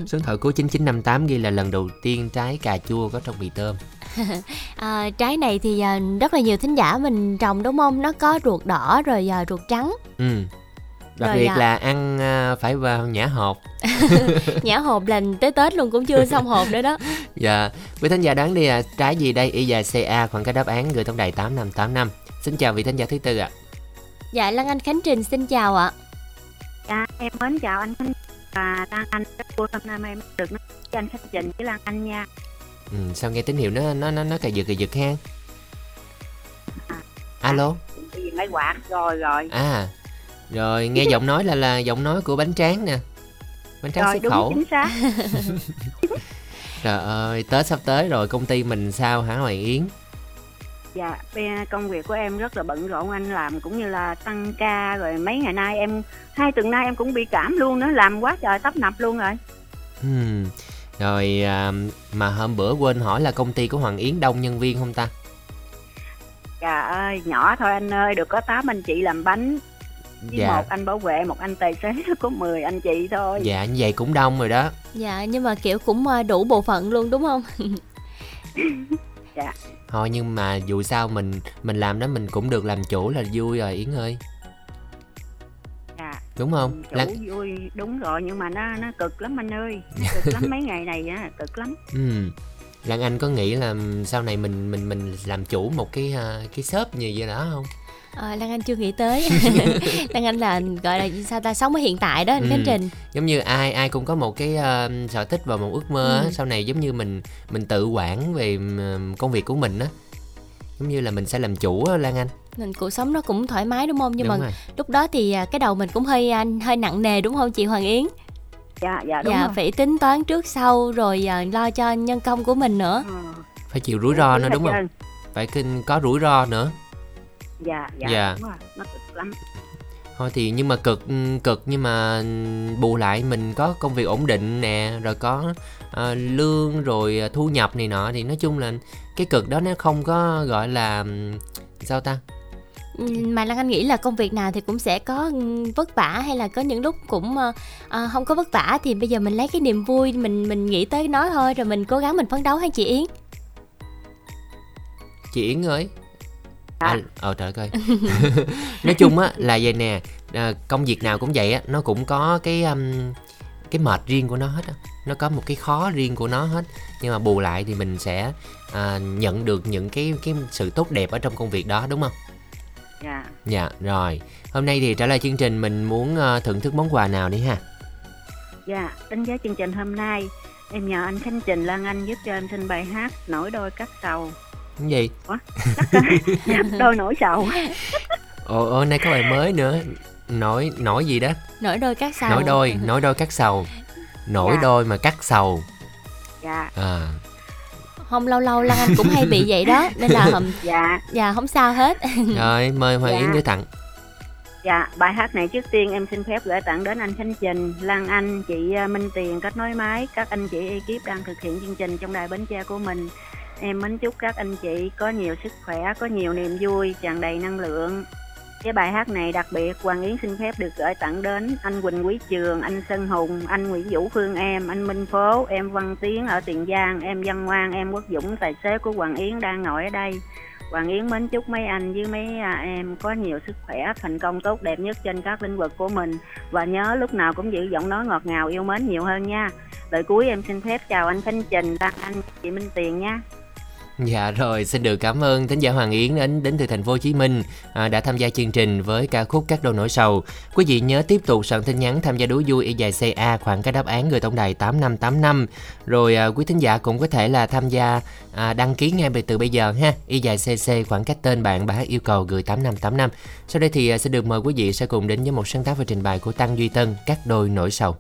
Số điện thoại cuối 9958 ghi là lần đầu tiên trái cà chua có trong mì tôm. À, trái này thì à, rất là nhiều thính giả mình trồng đúng không? Nó có ruột đỏ rồi à, ruột trắng. Ừ. Đặc Rồi biệt à. là ăn à, phải vào nhã hộp. Nhã hộp là tới Tết luôn cũng chưa xong hộp nữa đó. Dạ, quý thính giả đoán đi à, trái gì đây? Y dài CA khoảng cách đáp án gửi tổng đài 8585. Xin chào vị thính giả thứ tư ạ. Dạ Lan Anh Khánh Trình xin chào ạ. Dạ, em mến chào anh Khánh và Lan Anh. Rất vui hôm nay em được nói với anh Khánh Trình với Lan Anh nha. Ừ, sao nghe tín hiệu nó nó nó nó cà giật cà giật ha? Alo. Bởi vì máy quạt rồi rồi. À. Rồi nghe giọng nói là là giọng nói của bánh tráng nè. Bánh tráng Rồi xuất đúng khẩu. chính xác. Trời ơi, Tết sắp tới rồi, công ty mình sao hả Hoàng Yến? Dạ, công việc của em rất là bận rộn anh làm cũng như là tăng ca rồi mấy ngày nay em hai tuần nay em cũng bị cảm luôn nữa làm quá trời tấp nập luôn rồi. Hmm. Rồi à, mà hôm bữa quên hỏi là công ty của Hoàng Yến đông nhân viên không ta? Dạ ơi, nhỏ thôi anh ơi, được có 8 anh chị làm bánh. Với Dạ. một anh bảo vệ, một anh tài xế có 10 anh chị thôi. Dạ như vậy cũng đông rồi đó. Dạ nhưng mà kiểu cũng à, đủ bộ phận luôn đúng không? Dạ. Thôi nhưng mà dù sao mình mình làm đó mình cũng được làm chủ là vui rồi Yến ơi. Dạ. Đúng không? Chủ Lan... vui đúng rồi nhưng mà nó nó cực lắm anh ơi. Nó cực lắm mấy ngày này á, cực lắm. Ừ. Lan Anh có nghĩ là sau này mình mình mình làm chủ một cái à, cái shop như vậy đó không? À, Lan Anh chưa nghĩ tới. Lan Anh là gọi là sao ta sống ở hiện tại đó anh Ừ. Khánh Trình. Giống như ai ai cũng có một cái ờ, sở thích và một ước mơ á. Ừ. sau này giống như mình mình tự quản về ừm, công việc của mình á. Giống như là mình sẽ làm chủ á Lan Anh. Mình cuộc sống nó cũng thoải mái đúng không? Nhưng Đúng mà rồi. lúc đó thì à, cái đầu mình cũng hơi à, hơi nặng nề đúng không chị Hoàng Yến? Dạ dạ đúng dạ rồi. phải tính toán trước sau rồi à, lo cho nhân công của mình nữa. Phải chịu rủi ro nữa đúng không? Phải kinh có rủi ro nữa. Dạ dạ, Dạ. đúng rồi, nó cực lắm. Thôi thì nhưng mà cực cực nhưng mà bù lại mình có công việc ổn định nè, rồi có ờ, lương rồi ờ, thu nhập này nọ thì nói chung là cái cực đó nó không có gọi là sao ta? Ừ, Mà Lan Anh nghĩ là công việc nào thì cũng sẽ có ừ, vất vả hay là có những lúc cũng ờ, không có vất vả thì bây giờ mình lấy cái niềm vui mình mình nghĩ tới nó thôi rồi mình cố gắng mình phấn đấu hay chị Yến. Chị Yến ơi. À, ờ trời ơi. nói chung á là vậy nè, à, công việc nào cũng vậy á, nó cũng có cái um, cái mệt riêng của nó hết á. Nó có một cái khó riêng của nó hết. Nhưng mà bù lại thì mình sẽ à, nhận được những cái cái sự tốt đẹp ở trong công việc đó đúng không? Dạ. Dạ, rồi. Hôm nay thì trả lời chương trình mình muốn ờ, thưởng thức món quà nào đi ha? Dạ, đánh giá chương trình hôm nay em nhờ anh Khánh Trình Lan Anh giúp cho em xin bài hát Nổi đôi cắt sầu. Cái gì? Cắt đôi nổi sầu. Ồ, ồ, nay có bài mới nữa. Nổi nổi gì đó? Nổi đôi các sầu. Nổi đôi, nổi đôi cắt sầu. Nổi Dạ. đôi mà cắt sầu. Dạ. À, Không lâu lâu Lan Anh cũng hay bị vậy đó nên là hầm Dạ. dạ không sao hết. rồi mời Hoàng Dạ. Yến gửi tặng. Dạ, bài hát này trước tiên em xin phép gửi tặng đến anh Khánh Trình, Lan Anh, chị à, Minh Tiền, kết nối máy, các anh chị ekip đang thực hiện chương trình trong đài Bến Tre của mình. Em mến chúc các anh chị có nhiều sức khỏe, có nhiều niềm vui, tràn đầy năng lượng. cái bài hát này đặc biệt Hoàng Yến xin phép được gửi tặng đến anh Quỳnh Quý Trường, anh Sơn Hùng, anh Nguyễn Vũ Phương em, anh Minh Phố, em Văn Tiến ở Tiền Giang, em Văn Ngoan, em Quốc Dũng, tài xế của Hoàng Yến đang ngồi ở đây. Hoàng Yến mến chúc mấy anh với mấy à, em có nhiều sức khỏe, thành công tốt đẹp nhất trên các lĩnh vực của mình và nhớ lúc nào cũng giữ giọng nói ngọt ngào yêu mến nhiều hơn nha. Lời cuối em xin phép chào anh Khánh Trình, và Anh, chị Minh Tiền nha. Dạ rồi, xin được cảm ơn thính giả Hoàng Yến đến đến từ thành phố Hồ Chí Minh à, đã tham gia chương trình với ca khúc Các đôi nỗi sầu. Quý vị nhớ tiếp tục soạn tin nhắn tham gia đố vui y dài CA khoảng cái đáp án người tổng đài 8585. Rồi à, quý thính giả cũng có thể là tham gia à, đăng ký ngay từ bây giờ ha. Y dài CC khoảng cách tên bạn bài hát yêu cầu gửi 8585. Sau đây thì à, sẽ được mời quý vị sẽ cùng đến với một sáng tác và trình bày của Tăng Duy Tân Các đôi nỗi sầu.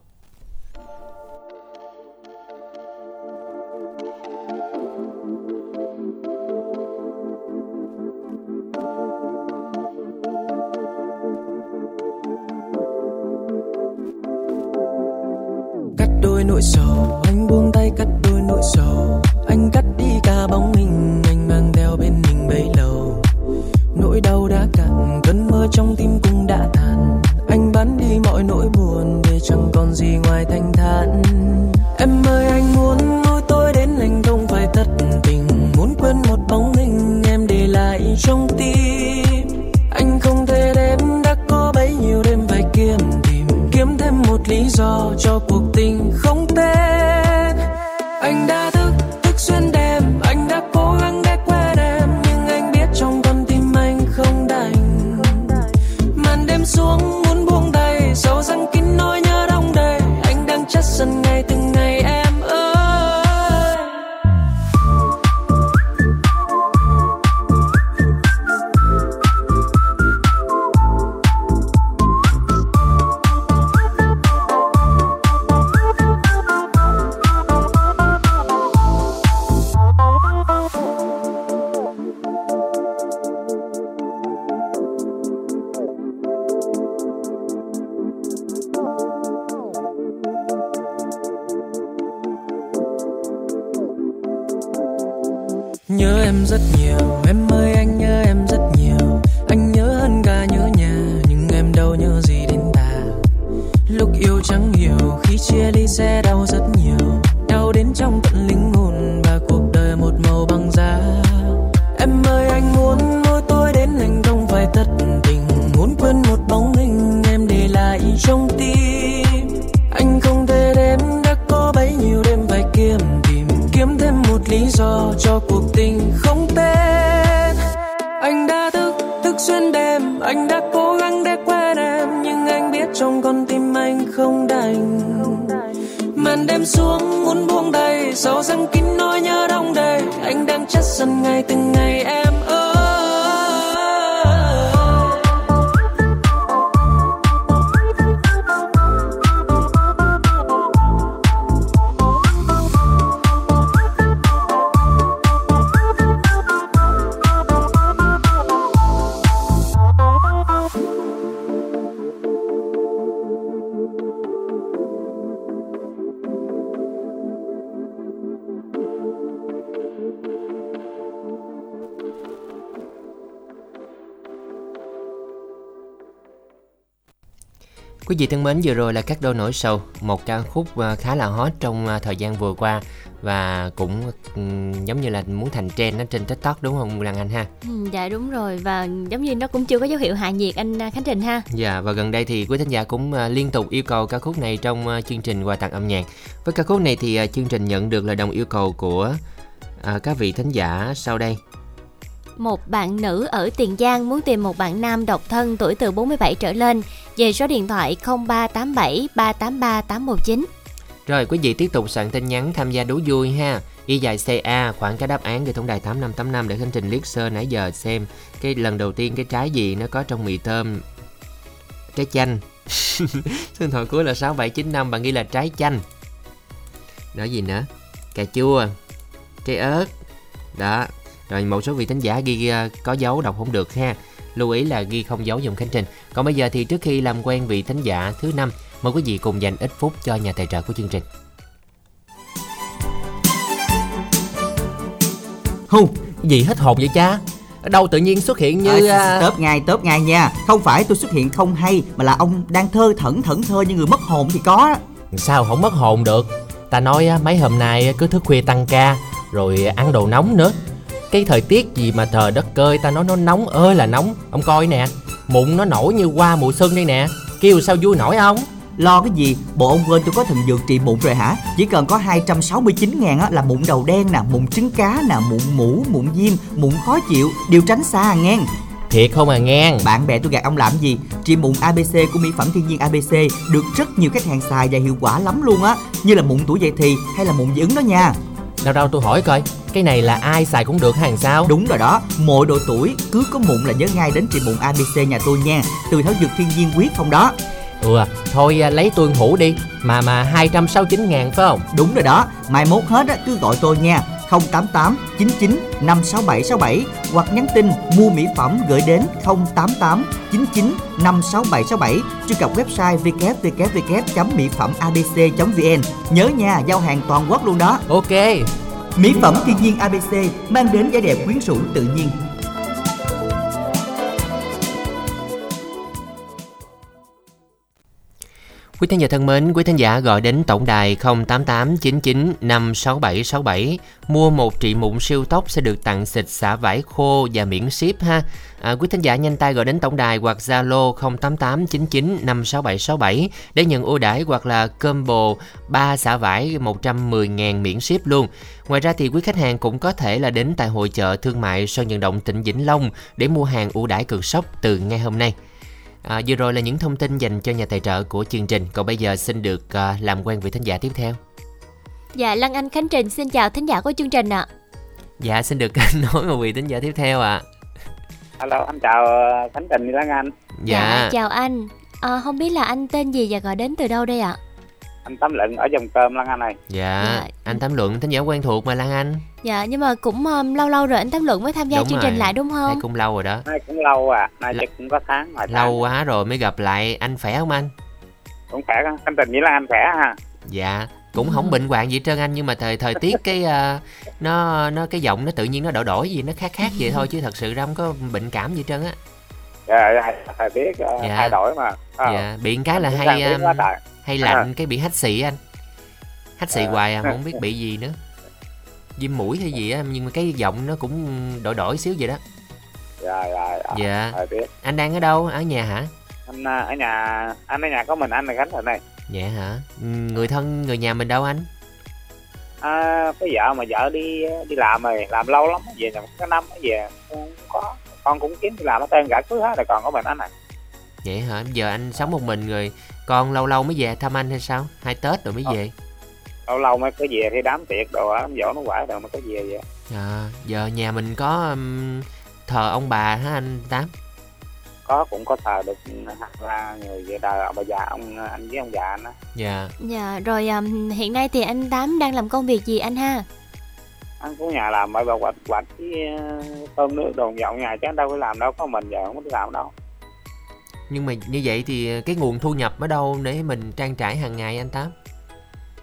Vị thân mến, vừa rồi là các đôi nỗi sầu, một ca khúc à, khá là hot trong à, thời gian vừa qua và cũng ừm, giống như là muốn thành trend ở trên TikTok đúng không Lan Anh ha? Ừ, dạ đúng rồi và giống như nó cũng chưa có dấu hiệu hạ nhiệt anh à, Khánh Trình ha. Dạ và gần đây thì quý thính giả cũng liên tục yêu cầu ca khúc này trong chương trình quà tặng âm nhạc. Với ca khúc này thì chương trình nhận được lời đồng yêu cầu của các vị thính giả sau đây. Một bạn nữ ở Tiền Giang muốn tìm một bạn nam độc thân tuổi từ 47 trở lên về số điện thoại 0387 383 819. Rồi quý vị tiếp tục soạn tin nhắn tham gia đố vui ha. Y dài CA khoảng cái đáp án gửi tổng đài 8585 để hành trình liếc sơ nãy giờ xem cái lần đầu tiên cái trái gì nó có trong mì tôm trái chanh. Số thoại cuối là 6795 bạn ghi là trái chanh. Đó gì nữa? Cà chua, trái ớt. Đó. Rồi một số vị thính giả ghi à, có dấu đọc không được ha. Lưu ý là ghi không dấu dùng khánh trình. Còn bây giờ thì trước khi làm quen vị thính giả thứ năm, mời quý vị cùng dành ít phút cho nhà tài trợ của chương trình. Hù, gì hết hồn vậy cha? đâu tự nhiên xuất hiện như à, tớp ngay tớp ngay nha không phải tôi xuất hiện không hay mà là ông đang thơ thẩn thẩn thơ như người mất hồn thì có sao không mất hồn được ta nói mấy hôm nay cứ thức khuya tăng ca rồi ăn đồ nóng nữa cái thời tiết gì mà trời đất cơi ta nói nó nóng ơi là nóng ông coi nè mụn nó nổi như qua mùa xuân đây nè kêu sao vui nổi không Lo cái gì? Bộ ông quên tôi có thần dược trị mụn rồi hả? Chỉ cần có 269 ngàn á, là mụn đầu đen nè, mụn trứng cá nè, mụn mũ, mụn viêm, mụn khó chịu, đều tránh xa à ngang. thiệt không à ngang Bạn bè tôi gạt ông làm gì? Trị mụn ABC của mỹ phẩm thiên nhiên ABC được rất nhiều khách hàng xài và hiệu quả lắm luôn á, như là mụn tuổi dậy thì hay là mụn dị ứng đó nha. Đâu đâu tôi hỏi coi cái này là ai xài cũng được hàng sao? Đúng rồi đó, mọi độ tuổi cứ có mụn là nhớ ngay đến trị mụn ABC nhà tôi nha, từ thảo dược thiên nhiên quyết không đó. ừ à, thôi à, lấy tôi hũ đi mà mà 269 ngàn phải không? Đúng rồi đó, mai mốt hết á, cứ gọi tôi nha 088 99 567 67 hoặc nhắn tin mua mỹ phẩm gửi đến 088 99 567 67 truy cập website www.mỹ phẩm abc.vn nhớ nha giao hàng toàn quốc luôn đó. Ok. Mỹ phẩm thiên nhiên ABC mang đến vẻ đẹp quyến rũ tự nhiên Quý thính giả thân mến, quý thính giả gọi đến tổng đài 08899 56767 mua một trị mụn siêu tốc sẽ được tặng xịt xả vải khô và miễn ship ha. À, quý thính giả nhanh tay gọi đến tổng đài hoặc Zalo 08899 56767 để nhận ưu đãi hoặc là combo 3 xả vải 110.000 miễn ship luôn. Ngoài ra thì quý khách hàng cũng có thể là đến tại hội chợ thương mại Sơn Nhân động tỉnh Vĩnh Long để mua hàng ưu đãi cực sốc từ ngay hôm nay. À, vừa rồi là những thông tin dành cho nhà tài trợ của chương trình. Còn bây giờ xin được à, làm quen với thính giả tiếp theo. Dạ Lan Anh Khánh Trình xin chào thính giả của chương trình ạ. Dạ xin được nói một vị thính giả tiếp theo ạ. alo anh chào ờ, khánh trình đi lắng anh Dạ. chào anh. À, không biết là anh tên gì và gọi đến từ đâu đây ạ? Anh tấm lận ở dòng cơm lắng anh này Dạ. Dạ. Anh Tám Luận thính giả quen thuộc mà Lan Anh. Dạ nhưng mà cũng um, lâu lâu rồi anh Tám Luận mới tham gia Đúng chương rồi. trình lại đúng không? cũng lâu rồi đó. nay cũng lâu à nay L- chắc cũng có tháng rồi Lâu quá rồi mới gặp lại. Anh khỏe không anh? cũng khỏe khánh trình với lắng anh khỏe ha Dạ. Cũng không bệnh hoạn gì trơn anh nhưng mà thời thời tiết cái à, nó nó cái giọng nó tự nhiên nó đổi đổi gì nó khác khác vậy thôi chứ thật sự ra không có bệnh cảm gì hết trơn á. Dạ, dạ, thời tiết ờ, Dạ. thay đổi mà. Ờ, Dạ, bị một cái là hay biết um, hay lạnh cái bị hắt xì anh. Hắt xì Ờ. hoài à mà không biết bị gì nữa. Viêm mũi hay gì á nhưng mà cái giọng nó cũng đổi đổi xíu vậy đó. Dạ dạ dạ. Dạ. Tiết anh đang ở đâu? Ở nhà hả? Anh à, ở nhà anh ở nhà có mình anh là khánh trình này. Dạ hả? Ừ, người thân người nhà mình đâu anh? À, có vợ mà vợ đi đi làm rồi làm lâu lắm về nhà cái năm mới về không có con cũng kiếm đi làm ở tên cả cứ hết rồi còn có mình anh này vậy hả? Giờ anh sống một mình rồi con lâu lâu mới về thăm anh hay sao? Hai tết rồi mới Ờ. về. Lâu lâu mới có về thì đám tiệc đồ đám dỗ nó quải rồi mới có về vậy. À, giờ nhà mình có um, thờ ông bà hả anh tám? Có cũng có thờ được ba người về đời ông bà già ông anh với ông già anh á. Dạ. Dạ rồi um, hiện nay thì anh Tám đang làm công việc gì anh ha? Anh cũng nhà làm bởi bà quạch quạch với ờ, tôm nước đồ dọn nhà chứ đâu có làm đâu có mình giờ không có làm đâu. Nhưng mà như vậy thì cái nguồn thu nhập ở đâu để mình trang trải hàng ngày anh tám?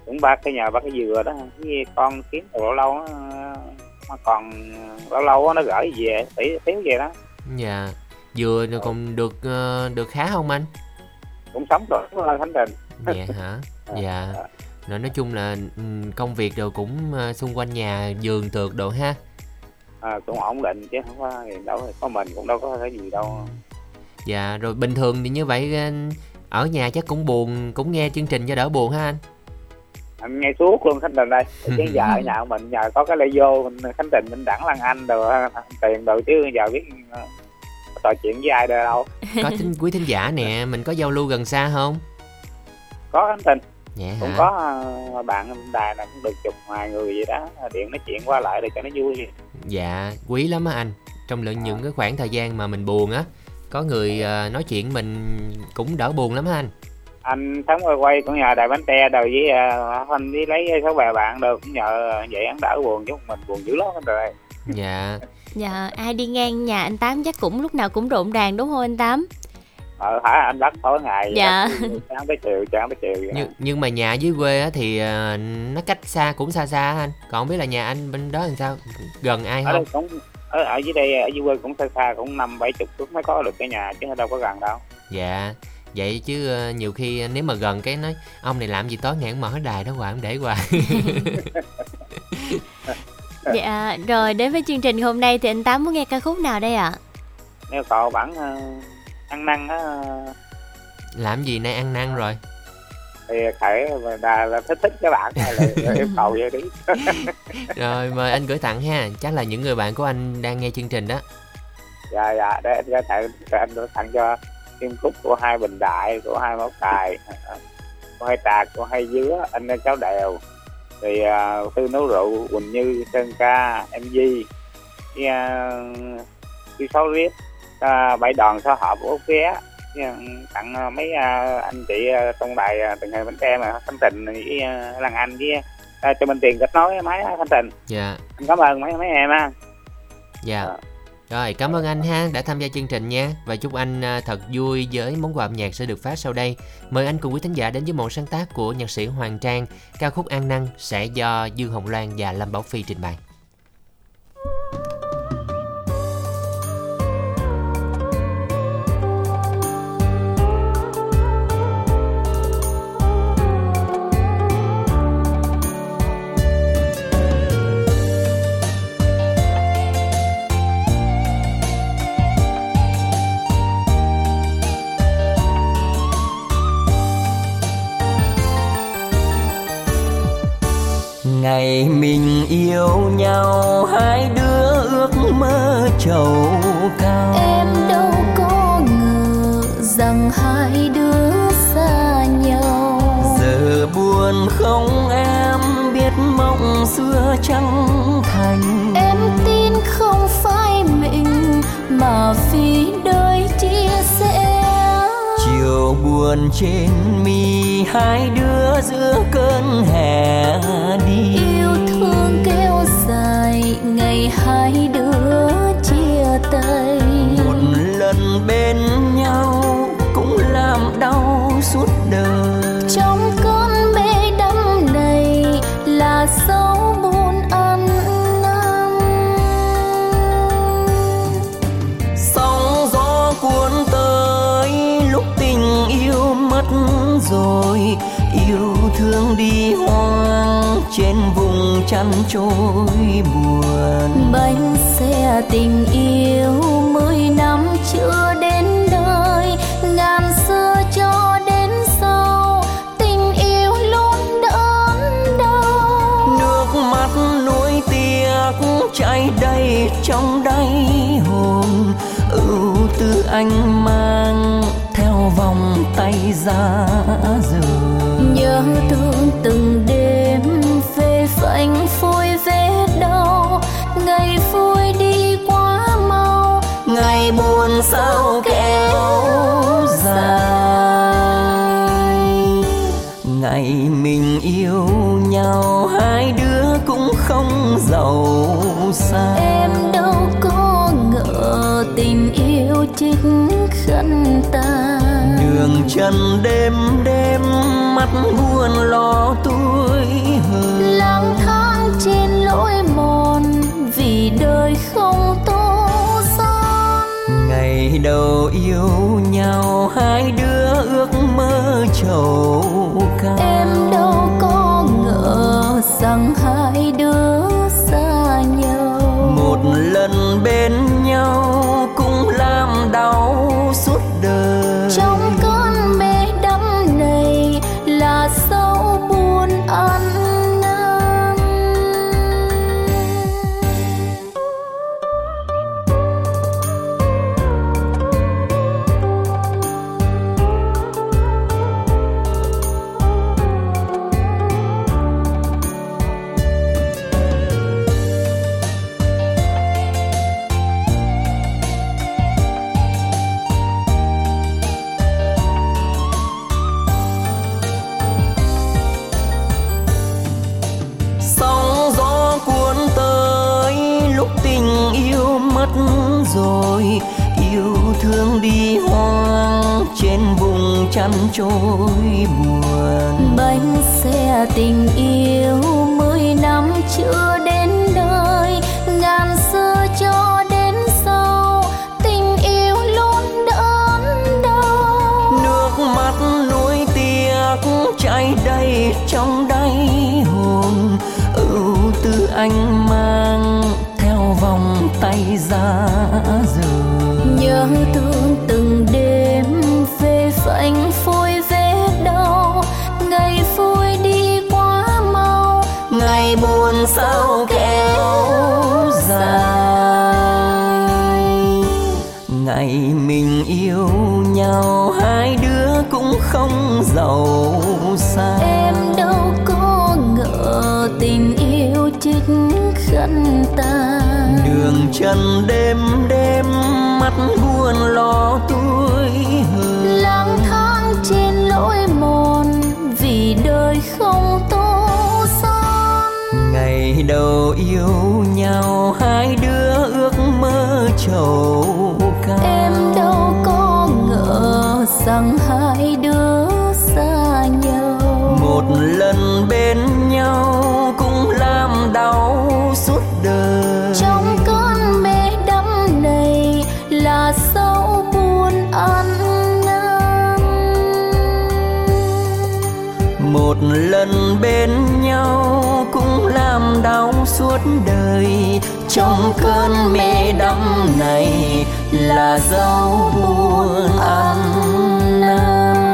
Cũng ba cái nhà ba cái dừa đó với con kiếm từ lâu lâu mà còn lâu lâu á, nó gửi về tí thiếu về đó. Dạ vừa rồi còn được ờ, được khá không anh? Cũng sống được khánh trình dạ hả? Dạ rồi nói chung là công việc rồi cũng ờ, xung quanh nhà vườn tược đồ ha. À, cũng ổn định chứ không có gì đâu có mình cũng đâu có cái gì đâu. Dạ rồi bình thường thì như vậy ờ, ở nhà chắc cũng buồn cũng nghe chương trình cho đỡ buồn ha anh? Anh nghe suốt luôn khánh trình đây. Chứ giờ ở nhà mình nhờ có cái lây vô khánh trình mình đẳng lăng anh đồ tiền đồ chứ giờ biết ờ, trò chuyện với ai đâu. Có thính, quý thính giả nè mình có giao lưu gần xa không? Có khánh trình dạ cũng hả có ờ, bạn đài này cũng được chục vài người vậy đó. Điện nói chuyện qua lại để cho nó vui. Dạ quý lắm á anh. Trong lượng những cái khoảng thời gian mà mình buồn á có người ờ, nói chuyện mình cũng đỡ buồn lắm á anh? Anh thắng quay quay cũng nhờ đài bánh te đầu với uh, anh đi lấy số bè bạn được cũng nhờ vậy hắn đỡ buồn chứ mình buồn dữ lắm rồi. Dạ. Dạ ai đi ngang nhà anh Tám chắc cũng lúc nào cũng rộn ràng đúng không anh Tám? Ờ hả anh bắt tối ngày Dạ. sáng tới chiều sáng tới chiều vậy. nhưng nhưng mà nhà dưới quê á thì ờ, nó cách xa cũng xa xa anh còn không biết là nhà anh bên đó làm sao gần ai ở đây không cũng ở ở dưới đây ở dưới quê cũng xa xa cũng năm bảy chục phút mới có được cái nhà chứ đâu có gần đâu dạ vậy chứ ờ, nhiều khi nếu mà gần cái nói ông này làm gì tối ngày mở đài đó hoài ông để hoài Dạ, rồi đến với chương trình hôm nay thì anh Tám muốn nghe ca khúc nào đây ạ? nếu cậu bản uh, ăn năn á. Làm gì nay ăn năn rồi? Thì khải và đà là thích thích cái bản này là yêu cầu vậy đi. Rồi mời anh gửi tặng ha. Chắc là những người bạn của anh đang nghe chương trình đó. Dạ dạ để anh gửi tặng anh gửi tặng cho kim cúc của hai bình đại của hai móc tài của hai tạc của hai dứa anh cháu đèo. Thì uh, tư nấu rượu quỳnh như sơn ca em di với uh, chú sáu riết uh, bảy đoàn số họp út ghé tặng uh, mấy uh, anh chị uh, trong đài từng ngày bánh kem uh, khánh tình với uh, lan anh với cho mình tiền kết nối máy khánh tình. Dạ. Anh cảm ơn mấy mấy em ha. Dạ. Rồi cảm ơn anh ha đã tham gia chương trình nha. Và chúc anh à, thật vui với món quà âm nhạc sẽ được phát sau đây. Mời anh cùng quý thính giả đến với một sáng tác của nhạc sĩ Hoàng Trang, ca khúc An Năng sẽ do Dương Hồng Loan và Lâm Bảo Phi trình bày. Trầu cao. Em đâu có ngờ rằng hai đứa xa nhau. Giờ buồn không em biết mộng xưa chẳng thành. Em tin không phải mình mà vì đời chia sẻ. Chiều buồn trên mi hai đứa giữa cơn hè đi. Yêu thương kéo dài ngày hai đứa bên nhau cũng làm đau suốt đời. Trong cơn mê đắm này là dấu buồn ăn năn. Sóng gió cuốn tới lúc tình yêu mất rồi yêu thương đi hoang trên vùng chăn trôi buồn. Bánh xe tình yêu mười năm chưa tiếc đầy trong đáy hồn. Ưu tư anh mang theo vòng tay ra rời. Nhớ thương sang em đâu có ngờ tình yêu trích khăn ta đường chân đêm đêm mắt buồn lo tuổi hờn. Lang thang trên lối mòn vì đời không tô son. Ngày đầu yêu nhau hai đứa ước mơ trầu cao. Em đâu có ngờ rằng hai đứa xa gần bên nhau cũng làm đau chăn trôi buồn. Bánh xe tình yêu giàu sang. Em đâu có ngờ tình yêu trích khăn ta đường chân đêm đêm mắt buồn lo một lần bên nhau cũng làm đau suốt đời. Trong cơn mê đắm này là dấu buồn ăn năn.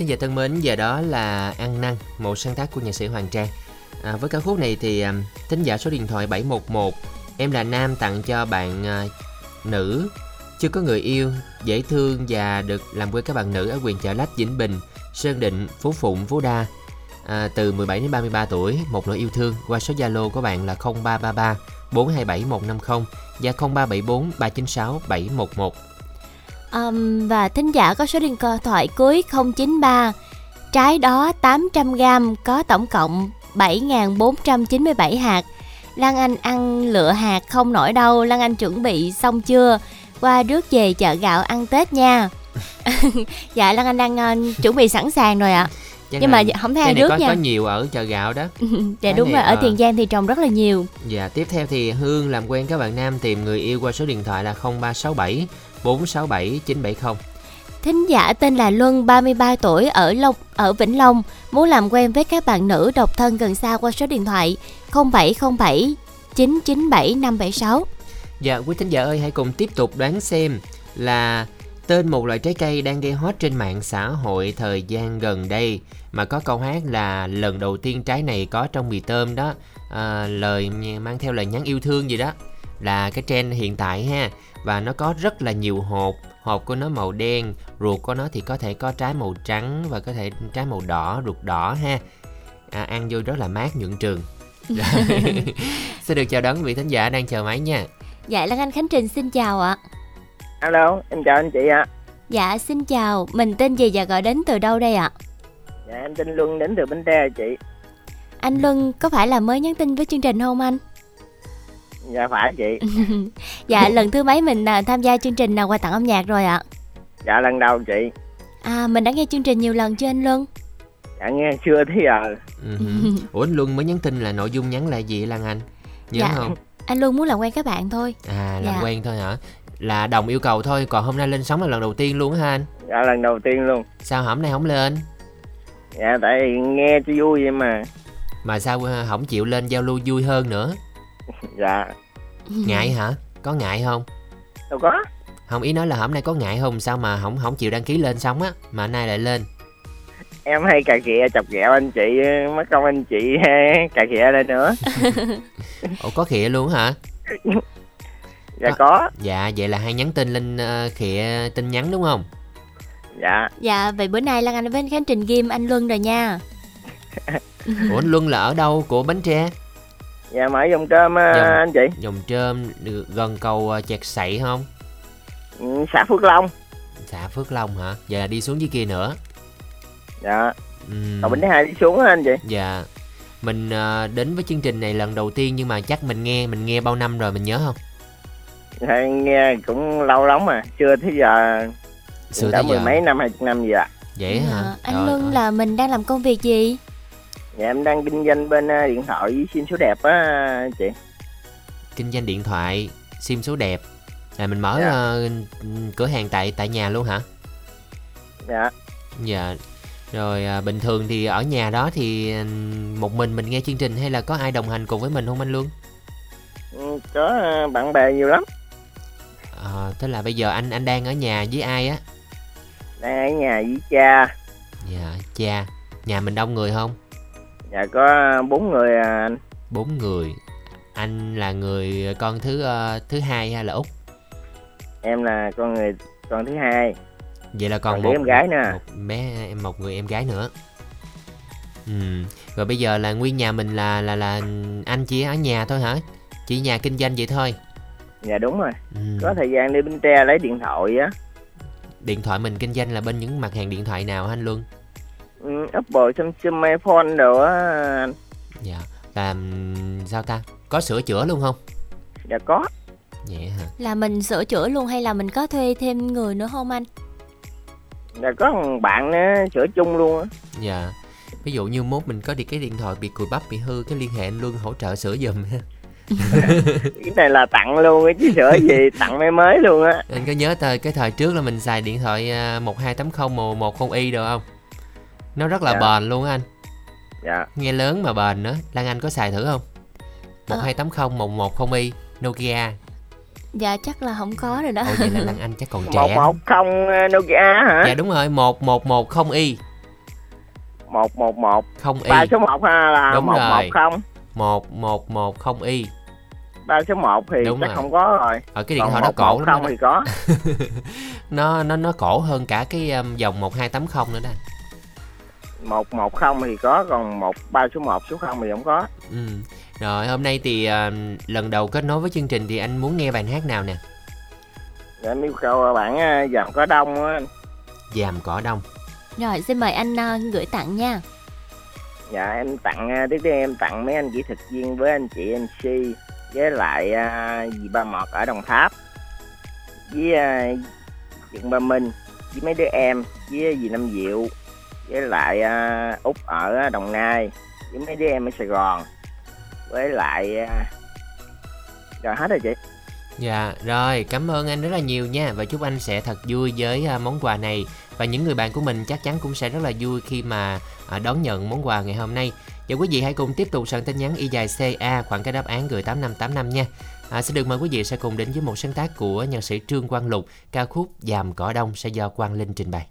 Thính giả thân mến, giờ đó là Ăn Năn, một sáng tác của nhạc sĩ Hoàng Trang. À, với ca khúc này thì um, thính giả số điện thoại 711 Em là nam tặng cho bạn à, nữ chưa có người yêu, dễ thương và được làm quen các bạn nữ ở quyền Chợ Lách, Vĩnh Bình, Sơn Định, Phú Phụng, Phú Đa. À, từ 17 đến 33 tuổi, một nỗi yêu thương qua số Zalo của bạn là 0333 427 150 và 0374 396 711. Um, và thính giả có số điện thoại cuối 093 Trái đó 800g có tổng cộng 7.497 hạt. Lan Anh ăn lựa hạt không nổi đâu. Lan Anh chuẩn bị xong chưa? Qua rước về chợ gạo ăn Tết nha. Dạ Lan Anh đang uh, chuẩn bị sẵn sàng rồi ạ. Chắc Nhưng là mà không thấy ai rước có, nha. có nhiều ở chợ gạo đó. Dạ đúng này, rồi, ở ờ. Tiền Giang thì trồng rất là nhiều. Dạ, tiếp theo thì Hương làm quen các bạn nam tìm người yêu qua số điện thoại là 0367 467 970. Thính giả tên là Luân, 33 tuổi ở Long ở Vĩnh Long, muốn làm quen với các bạn nữ độc thân gần xa qua số điện thoại 0707 997 576. Dạ, quý thính giả ơi hãy cùng tiếp tục đoán xem là tên một loại trái cây đang gây hot trên mạng xã hội thời gian gần đây mà có câu hát là lần đầu tiên trái này có trong mì tôm đó à, lời mang theo lời nhắn yêu thương gì đó là cái trend hiện tại ha và nó có rất là nhiều hộp hộp của nó màu đen ruột của nó thì có thể có trái màu trắng và có thể trái màu đỏ ruột đỏ ha à, ăn vô rất là mát nhuận trường xin được chào đón quý vị thính giả đang chờ máy nha Dạ Lan Anh Khánh Trình xin chào ạ. Alo, em chào anh chị ạ. Dạ xin chào, mình tên gì và gọi đến từ đâu đây ạ? Dạ, em tên Luân đến từ Bến Tre chị. Anh Luân có phải là mới nhắn tin với chương trình không anh? Dạ phải chị. Dạ lần thứ mấy mình à, tham gia chương trình nào quà tặng âm nhạc rồi ạ? Dạ lần đầu chị. À mình đã nghe chương trình nhiều lần chưa anh Luân? Dạ nghe chưa tới giờ. Ừ. Ủa anh Luân mới nhắn tin là nội dung nhắn là gì Lan Anh? Nhớ Dạ. không? Anh Luân muốn làm quen các bạn thôi. À làm Dạ. quen thôi hả? Là đồng yêu cầu thôi, còn hôm nay lên sóng là lần đầu tiên luôn hả anh? Dạ lần đầu tiên luôn. Sao hôm nay không lên? Dạ tại vì nghe cho vui vậy mà. Mà sao không chịu lên giao lưu vui hơn nữa? Dạ. Ngại hả? Có ngại không? Đâu có. Không ý nói là hôm nay có ngại không sao mà không không chịu đăng ký lên sóng á mà nay lại lên. Em hay cà khịa chọc ghẹo anh chị, mất công anh chị cà khịa lên nữa. Ủa có khịa luôn hả? Dạ có. Dạ vậy là hay nhắn tin lên ờ, khịa tin nhắn đúng không? Dạ. Dạ vậy bữa nay Lan Anh với Khánh Trình ghim anh Luân rồi nha. Ủa anh Luân là ở đâu của Bến Tre? Dạ mở dòng cơm à, Dòng- anh chị. Dòng trơm được gần cầu ờ, chẹt sậy không? Ừ, xã Phước Long. Xã Phước Long hả? Giờ là đi xuống dưới kia nữa. Dạ. Ừm, Còn Bến Tre đi xuống anh chị. Dạ. Mình ờ, đến với chương trình này lần đầu tiên nhưng mà chắc mình nghe mình nghe bao năm rồi mình nhớ không? Dạ, nghe cũng lâu lắm mà, chưa tới giờ. Xưa đã tới mười giờ. mấy năm hai năm gì ạ. Vậy hả? Dạ, anh Luân là mình đang làm công việc gì? Dạ em đang kinh doanh bên ờ, điện thoại với sim số đẹp á chị. Kinh doanh điện thoại, sim số đẹp. Là mình mở Dạ. ờ, cửa hàng tại tại nhà luôn hả? Dạ. Dạ. Rồi à, bình thường thì ở nhà đó thì ừ, một mình mình nghe chương trình hay là có ai đồng hành cùng với mình không anh Luân? Ừ, Có bạn bè nhiều lắm. Ờ, tức là bây giờ anh anh đang ở nhà với ai á? Đang ở nhà với cha. Dạ, cha. Nhà mình đông người không? Dạ có bốn người à, anh. Bốn người. Anh là người con thứ ờ, thứ hai hay là út? Em là con người con thứ hai. Vậy là còn Còn một em gái nữa. Một bé em một người em gái nữa. Ừ. Rồi bây giờ là nguyên nhà mình là là là anh chỉ ở nhà thôi hả? Chỉ nhà kinh doanh vậy thôi. Dạ đúng rồi. Ừ. Có thời gian đi Bến Tre lấy điện thoại á. Điện thoại mình kinh doanh là bên những mặt hàng điện thoại nào hả anh Luân? Ừ, Apple, Samsung, iPhone đồ á. anh. Dạ. Là sao ta? Có sửa chữa luôn không? Dạ có. Vậy hả? Là mình sửa chữa luôn hay là mình có thuê thêm người nữa không anh? Dạ có một bạn nữa sửa chung luôn á. Dạ. Ví dụ như mốt mình có đi cái điện thoại bị cùi bắp bị hư cái liên hệ anh Luân hỗ trợ sửa giùm ha. Cái này là tặng luôn á chứ sửa gì tặng mới mới luôn á. Anh có nhớ thời cái thời trước là mình xài điện thoại à, 1280 110i được không? Nó rất là Dạ. bền luôn á anh. Dạ. Nghe lớn mà bền nữa. Lan Anh có xài thử không? Ờ. 1280 110i Nokia. Dạ chắc là không có rồi đó. Ồ vậy là Lan Anh chắc còn Một trẻ. một không ờ, Nokia hả? Dạ đúng rồi, 1110i. Một một một. 0i. Ba số một ha là Đúng một rồi. một không. 1110i. Ba số một thì Đúng chắc rồi. không có rồi. Ở cái điện thoại nó một cổ một lắm không đó. thì có. nó nó nó cổ hơn cả cái um, dòng 1280 nữa đó. Một một không thì có còn một ba số một số không thì không có. Ừ. Rồi hôm nay thì um, lần đầu kết nối với chương trình thì anh muốn nghe bài hát nào nè? Dạ, em yêu cầu bạn ờ, dòng có đông á. Dàm cỏ đông. Rồi xin mời anh ờ, gửi tặng nha. Dạ em tặng tiếp theo em tặng mấy anh kỹ thuật viên với anh chị MC với lại à, dì ba mọt ở Đồng Tháp với à, Dựng Ba Minh với mấy đứa em với dì Năm Diệu với lại à, uh, Út ở Đồng Nai với mấy đứa em ở Sài Gòn. Với lại uh, rồi hết rồi chị. Dạ, rồi, cảm ơn anh rất là nhiều nha. Và chúc anh sẽ thật vui với à, món quà này. Và những người bạn của mình chắc chắn cũng sẽ rất là vui khi mà đón nhận món quà ngày hôm nay. Và quý vị hãy cùng tiếp tục soạn tin nhắn y dài CA khoảng cái đáp án gửi 8585 nha. À, Xin được mời quý vị sẽ cùng đến với một sáng tác của nhạc sĩ Trương Quang Lục Ca khúc Dàm Cỏ Đông sẽ do Quang Linh trình bày.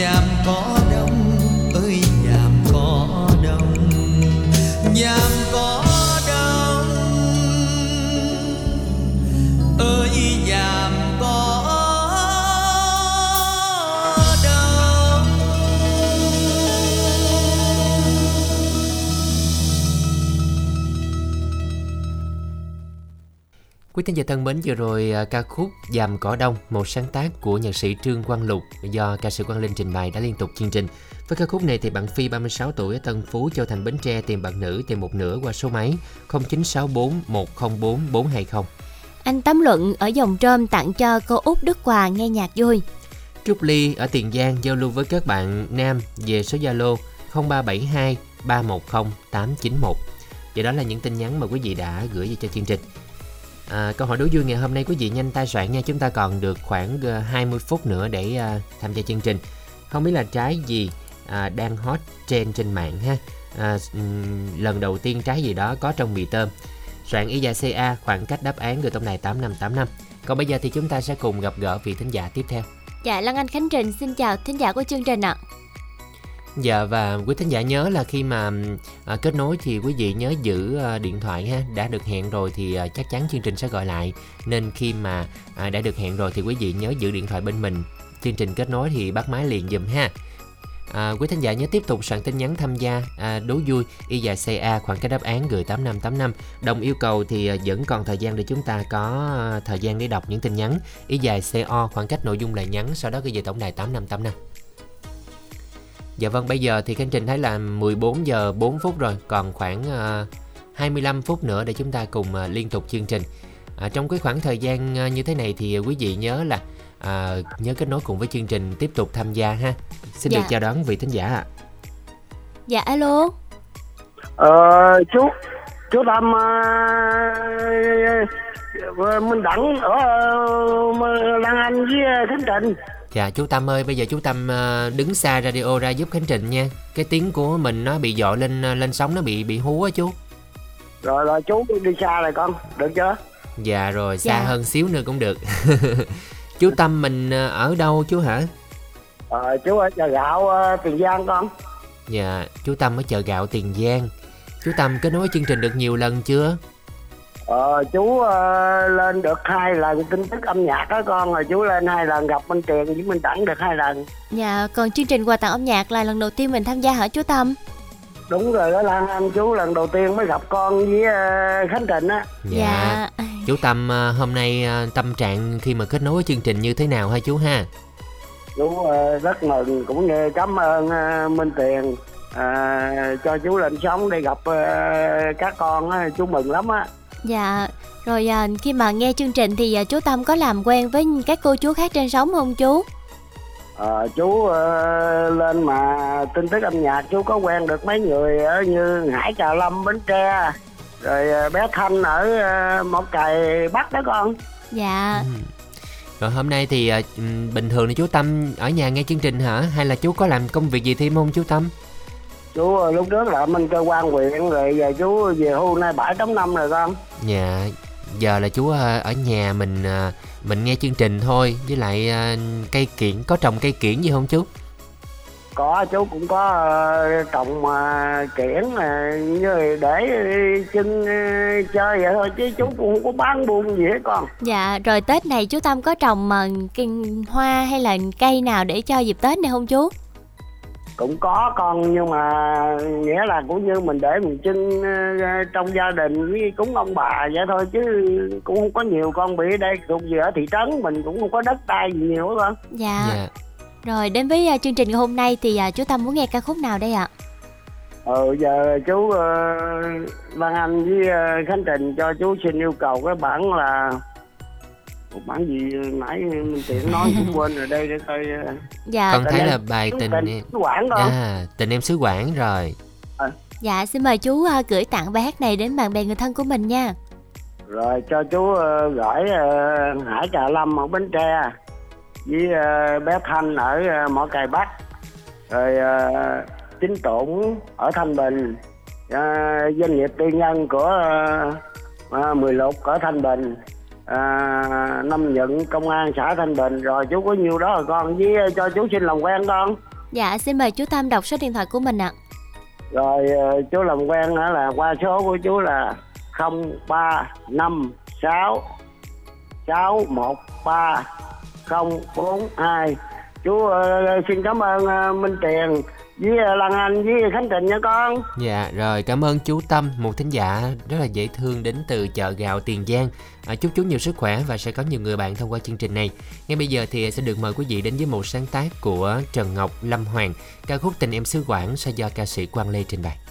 Dàm có Quý thính giả thân mến, vừa rồi à, ca khúc Dàm Cỏ Đông, một sáng tác của nhạc sĩ Trương Quang Lục do ca sĩ Quang Linh trình bày đã liên tục chương trình. Với ca khúc này thì bạn Phi 36 tuổi ở Tân Phú, Châu Thành Bến Tre tìm bạn nữ tìm một nửa qua số máy 0964 104 420. Anh Tấm Luận ở dòng trôm tặng cho cô Út Đức Hòa nghe nhạc vui. Trúc Ly ở Tiền Giang giao lưu với các bạn nam về số Zalo 0372 310 891. Và đó là những tin nhắn mà quý vị đã gửi về cho chương trình. À, câu hỏi đố vui ngày hôm nay quý vị nhanh tay soạn nha. Chúng ta còn được khoảng ờ, 20 phút nữa để à, tham gia chương trình. Không biết là trái gì à, đang hot trend trên mạng ha? À, lần đầu tiên trái gì đó có trong mì tôm. Soạn y dài CA khoảng cách đáp án người tổng đài 8585 còn bây giờ thì chúng ta sẽ cùng gặp gỡ vị thính giả tiếp theo. Dạ Lan Anh Khánh Trình xin chào thính giả của chương trình ạ. Dạ và quý thính giả nhớ là khi mà à, kết nối thì quý vị nhớ giữ à, điện thoại ha. Đã được hẹn rồi thì à, chắc chắn chương trình sẽ gọi lại. Nên khi mà à, đã được hẹn rồi thì quý vị nhớ giữ điện thoại bên mình. Chương trình kết nối thì bắt máy liền dùm ha. À, quý thính giả nhớ tiếp tục soạn tin nhắn tham gia à, đố vui. Y dài CA khoảng cách đáp án gửi 8585 đồng yêu cầu thì à, vẫn còn thời gian để chúng ta có à, thời gian để đọc những tin nhắn. Y dài CO khoảng cách nội dung là nhắn sau đó gửi về tổng đài 8585 Dạ vâng, bây giờ thì Khánh Trình thấy là 14 giờ 4 phút rồi, còn khoảng uh, 25 phút nữa để chúng ta cùng uh, liên tục chương trình. À, trong cái khoảng thời gian uh, như thế này thì quý vị nhớ là à, nhớ kết nối cùng với chương trình tiếp tục tham gia ha. Xin Dạ. được chào đón vị thính giả ạ. Dạ alo. Ờ, chú chú Tâm uh, Minh Đẳng ở uh, Lan Anh với ờ, Khánh Trình Dạ chú Tâm ơi, bây giờ chú Tâm uh, đứng xa radio ra giúp Khánh Trình nha. Cái tiếng của mình nó bị dội lên uh, lên sóng nó bị bị hú á chú. rồi rồi chú đi xa rồi con được chưa Dạ rồi, xa Dạ. hơn xíu nữa cũng được. chú Tâm mình uh, ở đâu chú hả? ờ, chú ở chợ gạo uh, Tiền Giang con Dạ, chú Tâm ở chợ gạo Tiền Giang. Chú Tâm kết nối chương trình được nhiều lần chưa? Ờ, chú uh, lên được hai lần tin tức âm nhạc đó con rồi chú lên hai lần gặp Minh Tiền với Minh Đẳng được hai lần Dạ còn chương trình quà tặng âm nhạc là lần đầu tiên mình tham gia hả chú Tâm? đúng rồi đó Lan Anh chú lần đầu tiên mới gặp con với ờ, Khánh Trịnh á Dạ. Chú Tâm à, hôm nay tâm trạng khi mà kết nối với chương trình như thế nào ha chú ha? chú ờ, rất mừng cũng như cảm ơn ờ, Minh Tiền à, cho chú lên sống để gặp ờ, các con á, chú mừng lắm á Dạ, rồi à, khi mà nghe chương trình thì à, chú Tâm có làm quen với các cô chú khác trên sóng không chú? Ờ, chú ờ, lên mà tin tức âm nhạc chú có quen được mấy người ở như Hải Trà Lâm Bến Tre rồi ờ, bé Thanh ở ờ, Mỏ Cày Bắc đó con Dạ, Rồi hôm nay thì ừm, bình thường thì chú Tâm ở nhà nghe chương trình hả? Hay là chú có làm công việc gì thêm không chú Tâm? Chú ờ, lúc trước là bên cơ quan huyện rồi giờ chú về hưu nay bảy tám năm rồi con Dạ, giờ là chú à, ở nhà mình à, mình nghe chương trình thôi với lại à, cây kiển có trồng cây kiển gì không chú? có chú cũng có ờ, trồng mà kiển ờ, như để chân ờ, chơi vậy thôi chứ chú cũng không có bán buôn gì hết con dạ, rồi Tết này chú Tâm có trồng mà hoa hay là cây nào để cho dịp Tết này không chú? Cũng có con nhưng mà nghĩa là cũng như mình để mình chân ờ, trong gia đình với cúng ông bà vậy thôi chứ cũng không có nhiều con bị ở đây cũng vừa ở thị trấn mình cũng không có đất đai gì nhiều hết con Dạ. Rồi đến với à, chương trình ngày hôm nay thì chú Tâm muốn nghe ca khúc nào đây ạ? ờ giờ chú uh, Văn Anh với ờ, Khánh Trình cho chú xin yêu cầu cái bản là một bản gì nãy mình tiện nói cũng quên rồi đây để coi ờ. Dạ. Con thấy là bài tình tình em- xứ Quảng con. À, tình em xứ Quảng rồi. Dạ, xin mời chú à, gửi tặng bài hát này đến bạn bè người thân của mình nha. rồi cho chú ờ, gửi ờ, Hải Trà Lâm ở Bến Tre với ờ, bé Thanh ở ờ, Mỏ Cày Bắc rồi ờ, Chính Tụng ở Thanh Bình ờ, doanh nghiệp tư nhân của uh, Mười Lục ở Thanh Bình à, Năm Nhận công an xã Thanh Bình. Rồi chú có nhiêu đó rồi con với ờ, cho chú xin làm quen con. Dạ, xin mời chú Tâm đọc số điện thoại của mình ạ. rồi ờ, chú làm quen nữa là qua số của chú là không ba năm sáu sáu một ba không bốn hai. Chú ờ, xin cảm ơn ờ, Minh Tiền với ờ, Lan Anh với Khánh Trình nha con. Dạ rồi cảm ơn chú Tâm Một thính giả rất là dễ thương đến từ chợ gạo Tiền Giang à, Chúc chú nhiều sức khỏe và sẽ có nhiều người bạn thông qua chương trình này. Ngay bây giờ thì sẽ được mời quý vị đến với một sáng tác của Trần Ngọc Lâm Hoàng Ca khúc Tình Em Xứ Quảng sẽ do ca sĩ Quang Lê trình bày.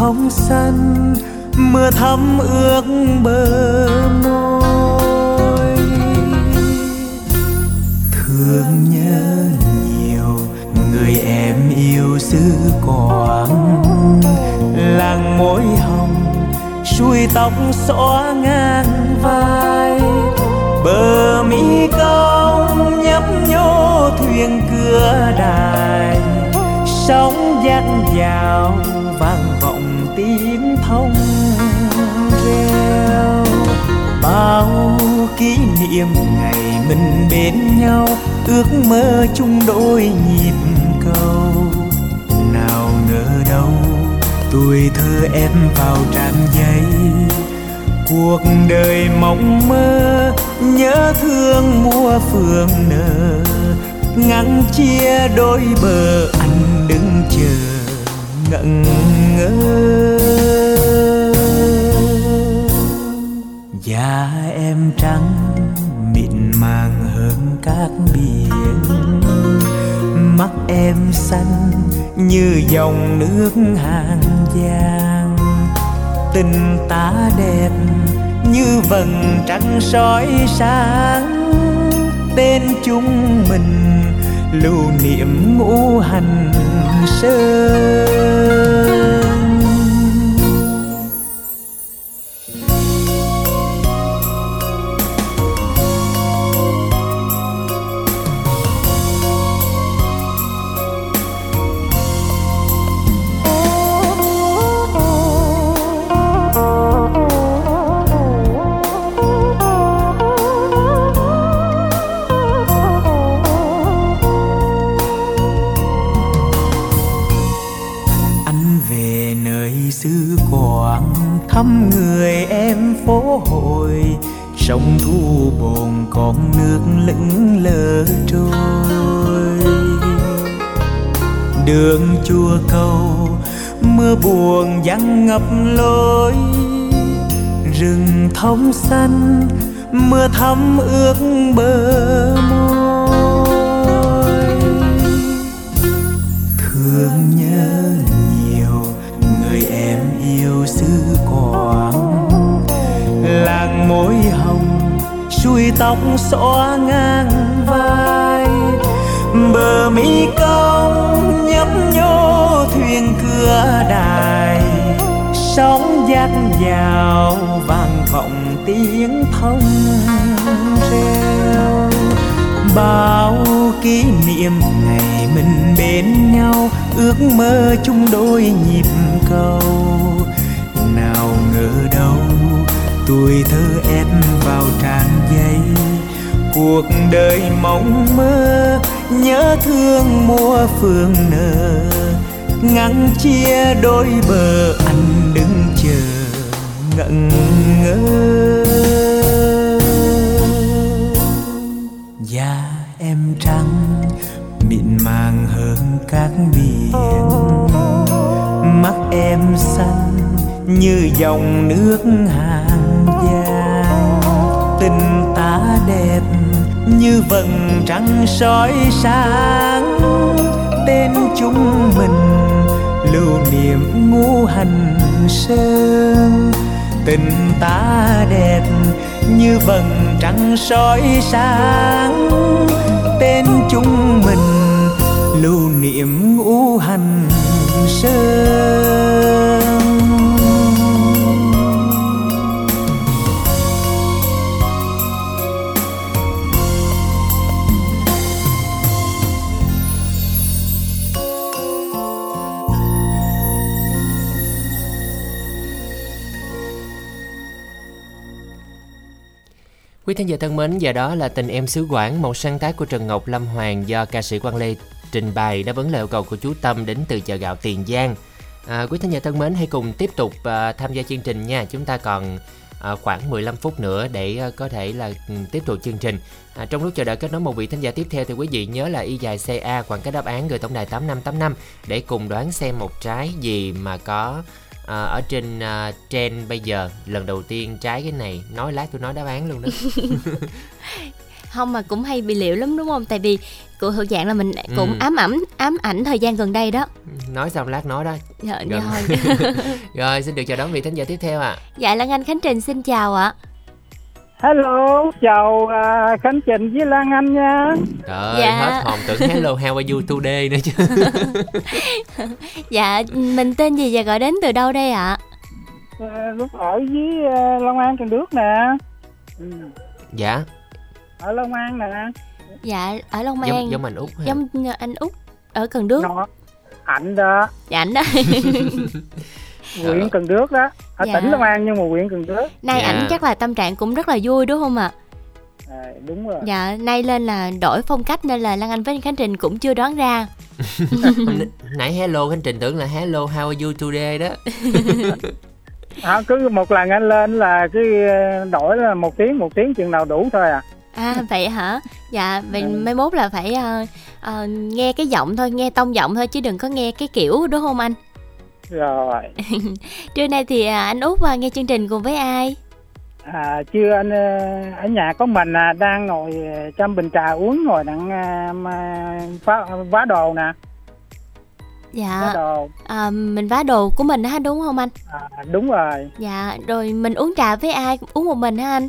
Hồng thông xanh mưa thắm ướt bờ môi thương nhớ nhiều, người em yêu xứ quảng làng môi hồng, xuôi tóc xõa ngang vai. Bờ mỹ công nhấp nhô thuyền cửa đài, sóng dắt vào tiếng thông reo bao kỷ niệm ngày mình bên nhau, ước mơ chung đôi nhịp cầu. Nào ngờ đâu, tuổi thơ em vào tràn giấy. Cuộc đời mộng mơ, nhớ thương mùa phường nở. Ngăn chia đôi bờ, anh đứng chờ ngẩn ngơ. Da em trắng, mịn màng hơn các biển. Mắt em xanh như dòng nước hàng giang. Tình ta đẹp như vầng trăng soi sáng. Tên chúng mình lưu niệm ngũ hành sơn trôi đường chùa cầu, mưa buồn vắng ngập lối. Rừng thông xanh, mưa thấm ướt bờ môi. Thương nhớ nhiều, người em yêu xứ quảng. Làng môi hồng xuôi tóc xõa ngang vai bờ mi công nhấp nhô thuyền cửa đài. Sóng dạt vào vang vọng tiếng thông reo. Bao kỷ niệm ngày mình bên nhau, ước mơ chung đôi nhịp cầu. Nào ngờ đâu, tuổi thơ ép vào trang giấy cuộc đời mong mơ nhớ thương mùa phương nở ngăn chia đôi bờ, anh đứng chờ ngẩn ngơ. Da em trắng, mịn màng hơn các biển mắt em xanh như dòng nước hàng giang. Tình ta đẹp như vầng trăng soi sáng. Tên chúng mình lưu niệm ngũ hành sơn. Tình ta đẹp như vầng trăng soi sáng. Tên chúng mình lưu niệm ngũ hành sơn. Quý thính giả thân mến, giờ đó là tình em xứ Quảng, một sáng tác của Trần Ngọc Lâm Hoàng do ca sĩ Quang Lê trình bày đáp ứng lời yêu cầu của chú Tâm đến từ chợ gạo Tiền Giang. À, quý thính giả thân mến, hãy cùng tiếp tục à, tham gia chương trình nha. Chúng ta còn à, khoảng 15 phút nữa để à, có thể là ừ, tiếp tục chương trình. À, trong lúc chờ đợi kết nối một vị thính giả tiếp theo thì quý vị nhớ là y dài CA khoảng cái đáp án gửi tổng đài 8585 để cùng đoán xem một trái gì mà có à, ở trên à, trend bây giờ lần đầu tiên trái cái này nói lát tôi nói đáp án luôn đó không mà cũng hay bị liệu lắm đúng không tại vì của thuộc dạng là mình cũng Ừ. ám ẩm ám ảnh thời gian gần đây đó nói xong lát nói đó Dạ, Rồi. rồi. rồi xin được chào đón vị thính giả tiếp theo ạ dạ lan anh khánh trình xin chào ạ Hello, chào à, Khánh Trình với Lan Anh nha. trời ơi Dạ. hết hồn tưởng hello how are you today nữa chứ dạ mình tên gì và gọi đến từ đâu đây ạ À, lúc ở với à, Long An Cần Đước nè. Ừ, dạ ở Long An nè. dạ ở long giống, an giống anh út ha. giống anh út ở cần đước Nó, ảnh đó, dạ ảnh đó huyện Cần Đước đó. Ở Dạ. tỉnh Long An nhưng mà huyện Cần Đước. nay Dạ. ảnh chắc là tâm trạng cũng rất là vui đúng không ạ À, đúng rồi. dạ nay lên là đổi phong cách nên là lan anh với khánh trình cũng chưa đoán ra nãy hello khánh trình tưởng là hello how are you today đó À, cứ một lần anh lên là cứ à, đổi là một tiếng một tiếng chừng nào đủ thôi à. à vậy hả dạ vậy mai mốt là phải ờ, ờ, nghe cái giọng thôi nghe tông giọng thôi chứ đừng có nghe cái kiểu đúng không anh Rồi. trưa nay thì à, anh út à, nghe chương trình cùng với ai? À, chưa anh ờ, ở nhà có mình à, đang ngồi chăm bình trà uống ngồi đang à, mà phá, vá đồ nè. Dạ. Vá đồ. À, mình vá đồ của mình ha đúng không anh? À, đúng rồi. Dạ rồi mình uống trà với ai? Uống một mình hả anh?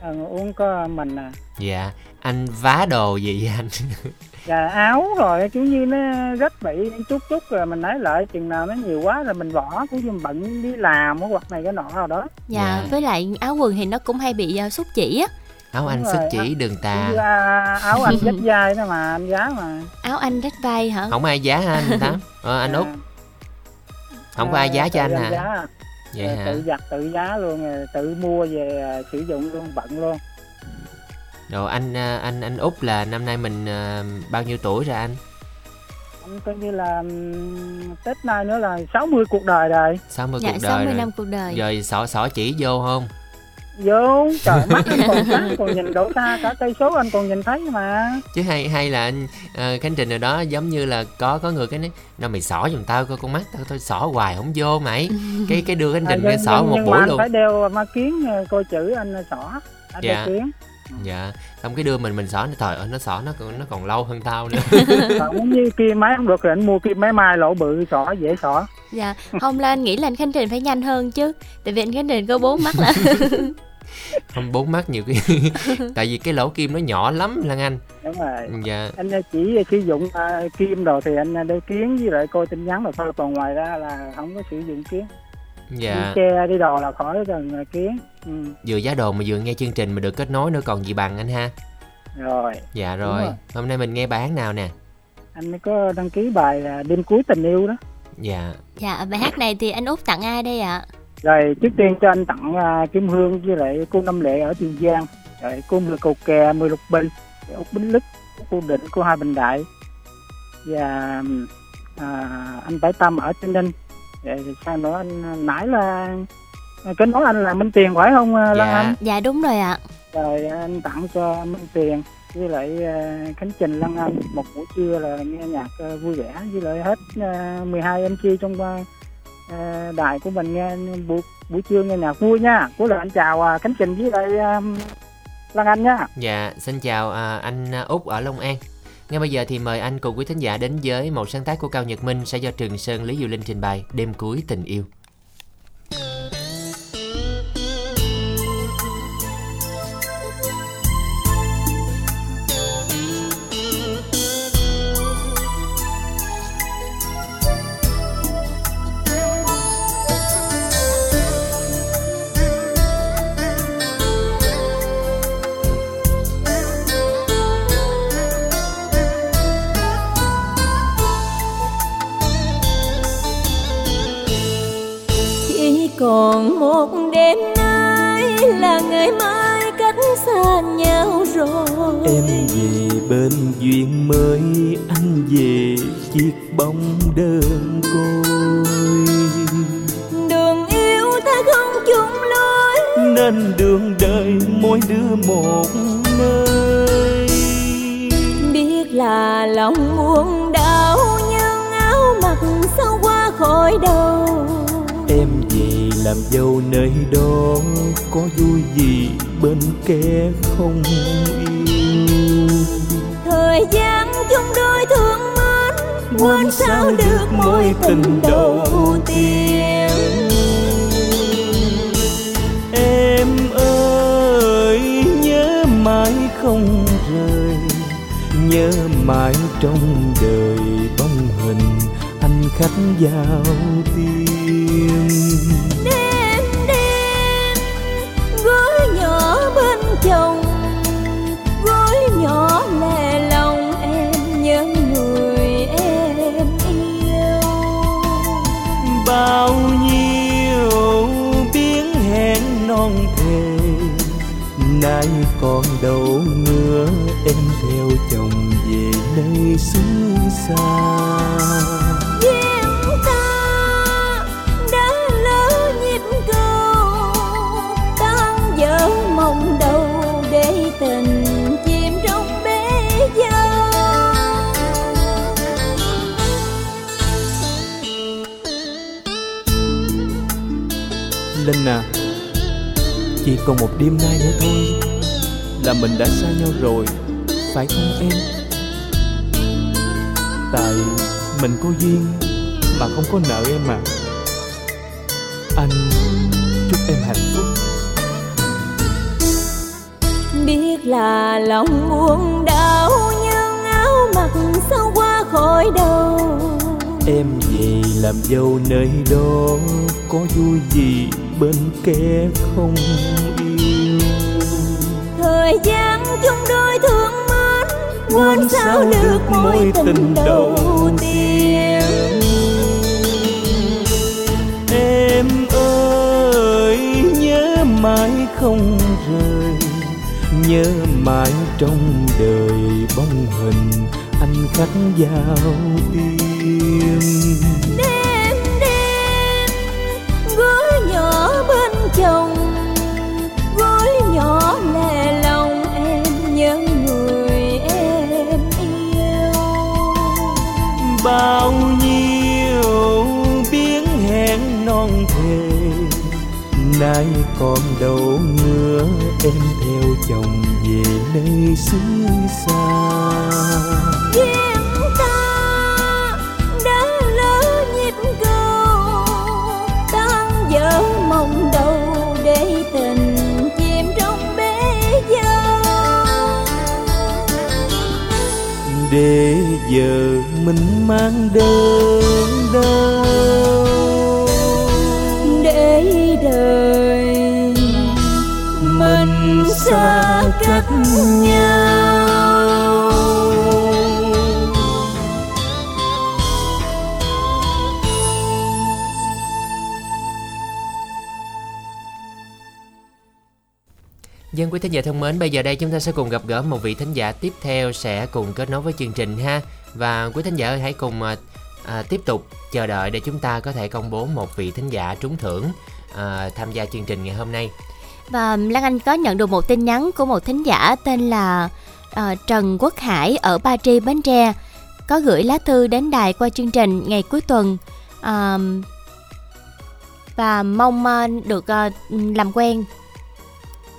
Ờ, uống có mình à. Dạ anh vá đồ gì vậy anh và áo rồi kiểu như nó rất bị chút chút rồi mình lấy lại chừng nào nó nhiều quá rồi mình bỏ cũng như bận đi làm hoặc này cái nọ nào đó. Dạ, Dạ. với lại áo quần thì nó cũng hay bị uh, xúc chỉ á. Áo anh rồi, chỉ đường tà. như, à, áo anh dắt vai đó mà anh giá mà. Áo anh rách vai hả? Không ai giá hả anh tám? Ờ, anh út. Không có ai giá cho anh hả? giá. vậy hả? tự giặt tự giá luôn rồi tự mua về à, sử dụng luôn bận luôn rồi anh à, anh anh út là năm nay mình à, bao nhiêu tuổi rồi anh? Anh coi như là tết nay nữa là 60 cuộc đời rồi. 60 dạ cuộc đời 60 rồi năm cuộc đời. Rồi xỏ xỏ chỉ vô không? Vô trời mắt anh còn sáng còn nhìn độ xa cả cây số anh còn nhìn thấy mà. Chứ hay hay là anh ờ, khánh trình rồi đó giống như là có có người cái nói nó mày xỏ giùm tao coi con mắt tao tôi xỏ hoài không vô mày. Cái cái đưa khánh trình À, nhưng- xỏ nhưng- một nhưng mà buổi anh luôn. phải đeo ma kiến coi chữ anh xỏ anh Dạ. đeo kiến dạ. Xong cái đưa mình mình xỏ nó trời ơi nó xỏ nó còn nó còn lâu hơn tao nữa. Còn như kia máy không được thì anh mua kia máy mai lỗ bự xỏ dễ xỏ. Dạ không là anh nghĩ là anh khánh trình phải nhanh hơn chứ. Tại vì anh khánh trình có bốn mắt là không bốn mắt nhiều khi. Tại vì cái lỗ kim nó nhỏ lắm lan anh. Đúng rồi. Dạ. Anh chỉ sử dụng à, kim đồ thì anh đeo kiến với lại coi tin nhắn rồi thôi. Còn ngoài ra là không có sử dụng kiến dạ. Đi che đi đồ là khỏi cần kiến. Ừ. vừa giá đồ mà vừa nghe chương trình mà được kết nối nữa còn gì bằng anh ha? Rồi. Dạ rồi. rồi. hôm nay mình nghe bài hát nào nè? Anh có đăng ký bài à, đêm cuối tình yêu đó. Dạ. Dạ bài hát này thì anh út tặng ai đây ạ? Rồi trước tiên cho anh tặng à, kim hương với lại cô năm lệ ở tiền giang. Rồi cô mười cầu kè mười lục bình úc bính lức cô định cô hai bình đại. Và à, anh bảy tâm ở tây ninh sao nữa? Anh nãy là cái nói anh là minh tiền phải không à, lan anh? Dạ đúng rồi ạ. Rồi anh tặng cho minh tiền với lại à, khánh trình lan anh một buổi trưa là nghe nhạc à, vui vẻ với lại hết à, 12 mc trong à, à, đài của mình nghe buổi buổi trưa nghe nhạc vui nha. Cuối lời anh chào à, khánh trình với lại à, lan anh nha. Dạ, xin chào à, anh à, Út ở Long An. Ngay bây giờ thì mời anh cùng quý thính giả đến với một sáng tác của Cao Nhật Minh sẽ do Trường Sơn, Lý Diệu Linh trình bày Đêm cuối tình yêu. Duyên mới Anh về chiếc bóng đơn côi. Đường yêu ta không chung lối. Nên đường đời mỗi đứa một nơi biết là lòng buồn đau nhưng áo mặc sao qua khỏi đầu? Em về làm dâu nơi đó Có vui gì bên kẻ không? yêu thời gian chung đôi thương mến quên sao được mối tình đầu tiên? Em ơi nhớ mãi không rời Nhớ mãi trong đời bóng hình Anh khách giao tiên. Đêm đêm gối nhỏ bên chồng Nay còn đâu nữa em theo chồng về nơi xứ xa. Duyên ta đã lỡ nhịp cầu tan vỡ mộng đầu để tình chìm trong bể dâu Linh à Chỉ còn một đêm nay nữa thôi. Là mình đã xa nhau rồi. Phải không em? Tại mình có duyên Mà không có nợ em mà Anh chúc em hạnh phúc. Là lòng buồn đau nhưng áo mặc sao qua khỏi đầu. Em về làm dâu nơi đó Có vui gì bên kẻ không yêu. Thời gian chung đôi thương mến quên sao được mối tình đầu tiên? Em ơi nhớ mãi không rời Nhớ mãi trong đời bóng hình Anh khách vào tim còn đâu nữa em theo chồng về nơi xứ xa. Duyên ta đã lỡ nhịp cầu tan vỡ mộng đầu để tình chìm trong bể dâu. Để giờ mình mang đơn đau xa cách nhau Dân quý thính giả thân mến, bây giờ đây chúng ta sẽ cùng gặp gỡ một vị thính giả tiếp theo sẽ cùng kết nối với chương trình ha. Và quý thính giả ơi, hãy cùng à, à tiếp tục chờ đợi để chúng ta có thể công bố một vị thính giả trúng thưởng à, tham gia chương trình ngày hôm nay. Và Lan Anh có nhận được một tin nhắn của một thính giả tên là ờ, Trần Quốc Hải ở Ba Tri Bến Tre có gửi lá thư đến đài qua chương trình ngày cuối tuần Ờ, và mong ờ, được ờ, làm quen.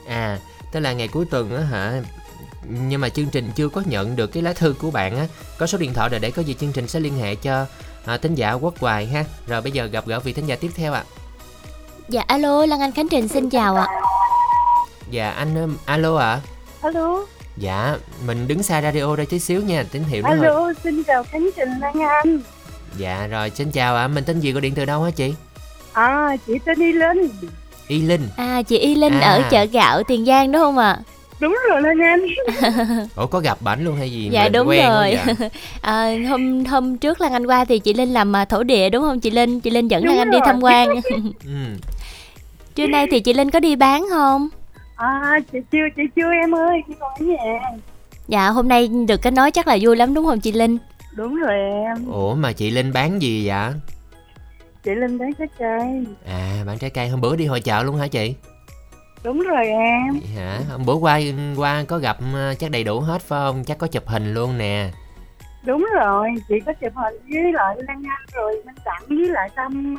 À, tức là ngày cuối tuần á hả? Nhưng mà chương trình chưa có nhận được cái lá thư của bạn á. Có số điện thoại rồi để có gì chương trình sẽ liên hệ cho à, thính giả Quốc Hoài ha. Rồi bây giờ gặp gỡ vị thính giả tiếp theo ạ. Dạ alo Lan Anh Khánh Trình xin chào ạ. Dạ anh ừm, alo ạ. Alo, Dạ, mình đứng xa radio đây tí xíu nha, tín hiệu nó hơi. alo, xin chào Khánh Trình Lan Anh. Dạ rồi, xin chào ạ. Mình tên gì gọi điện từ đâu hả chị? À, chị tên Y Linh. Y Linh. À chị Y Linh À. ở chợ gạo Tiền Giang đúng không ạ? Đúng rồi Lan Anh. Ủa có gặp bảnh luôn hay gì? Dạ Mình đúng quen rồi. dạ? à, hôm hôm trước Lan Anh qua thì chị Linh làm à, thổ địa đúng không chị Linh? Chị Linh dẫn Đúng Lan Anh đi rồi. tham quan. Ừ. Trưa nay thì chị Linh có đi bán không? À, chị chưa, chị chưa em ơi, chị còn ở nhà. Dạ hôm nay được kết nối chắc là vui lắm đúng không chị Linh? Đúng rồi em, Ủa mà chị Linh bán gì vậy? chị Linh bán trái cây. À, bán trái cây hôm bữa đi hội chợ luôn hả chị? Đúng rồi em. Vậy hả? Hôm bữa qua qua có gặp ờ, chắc đầy đủ hết phải không? Chắc có chụp hình luôn nè. Đúng rồi, chị có chụp hình với lại Lan Anh rồi Minh Đặng với lại Tâm.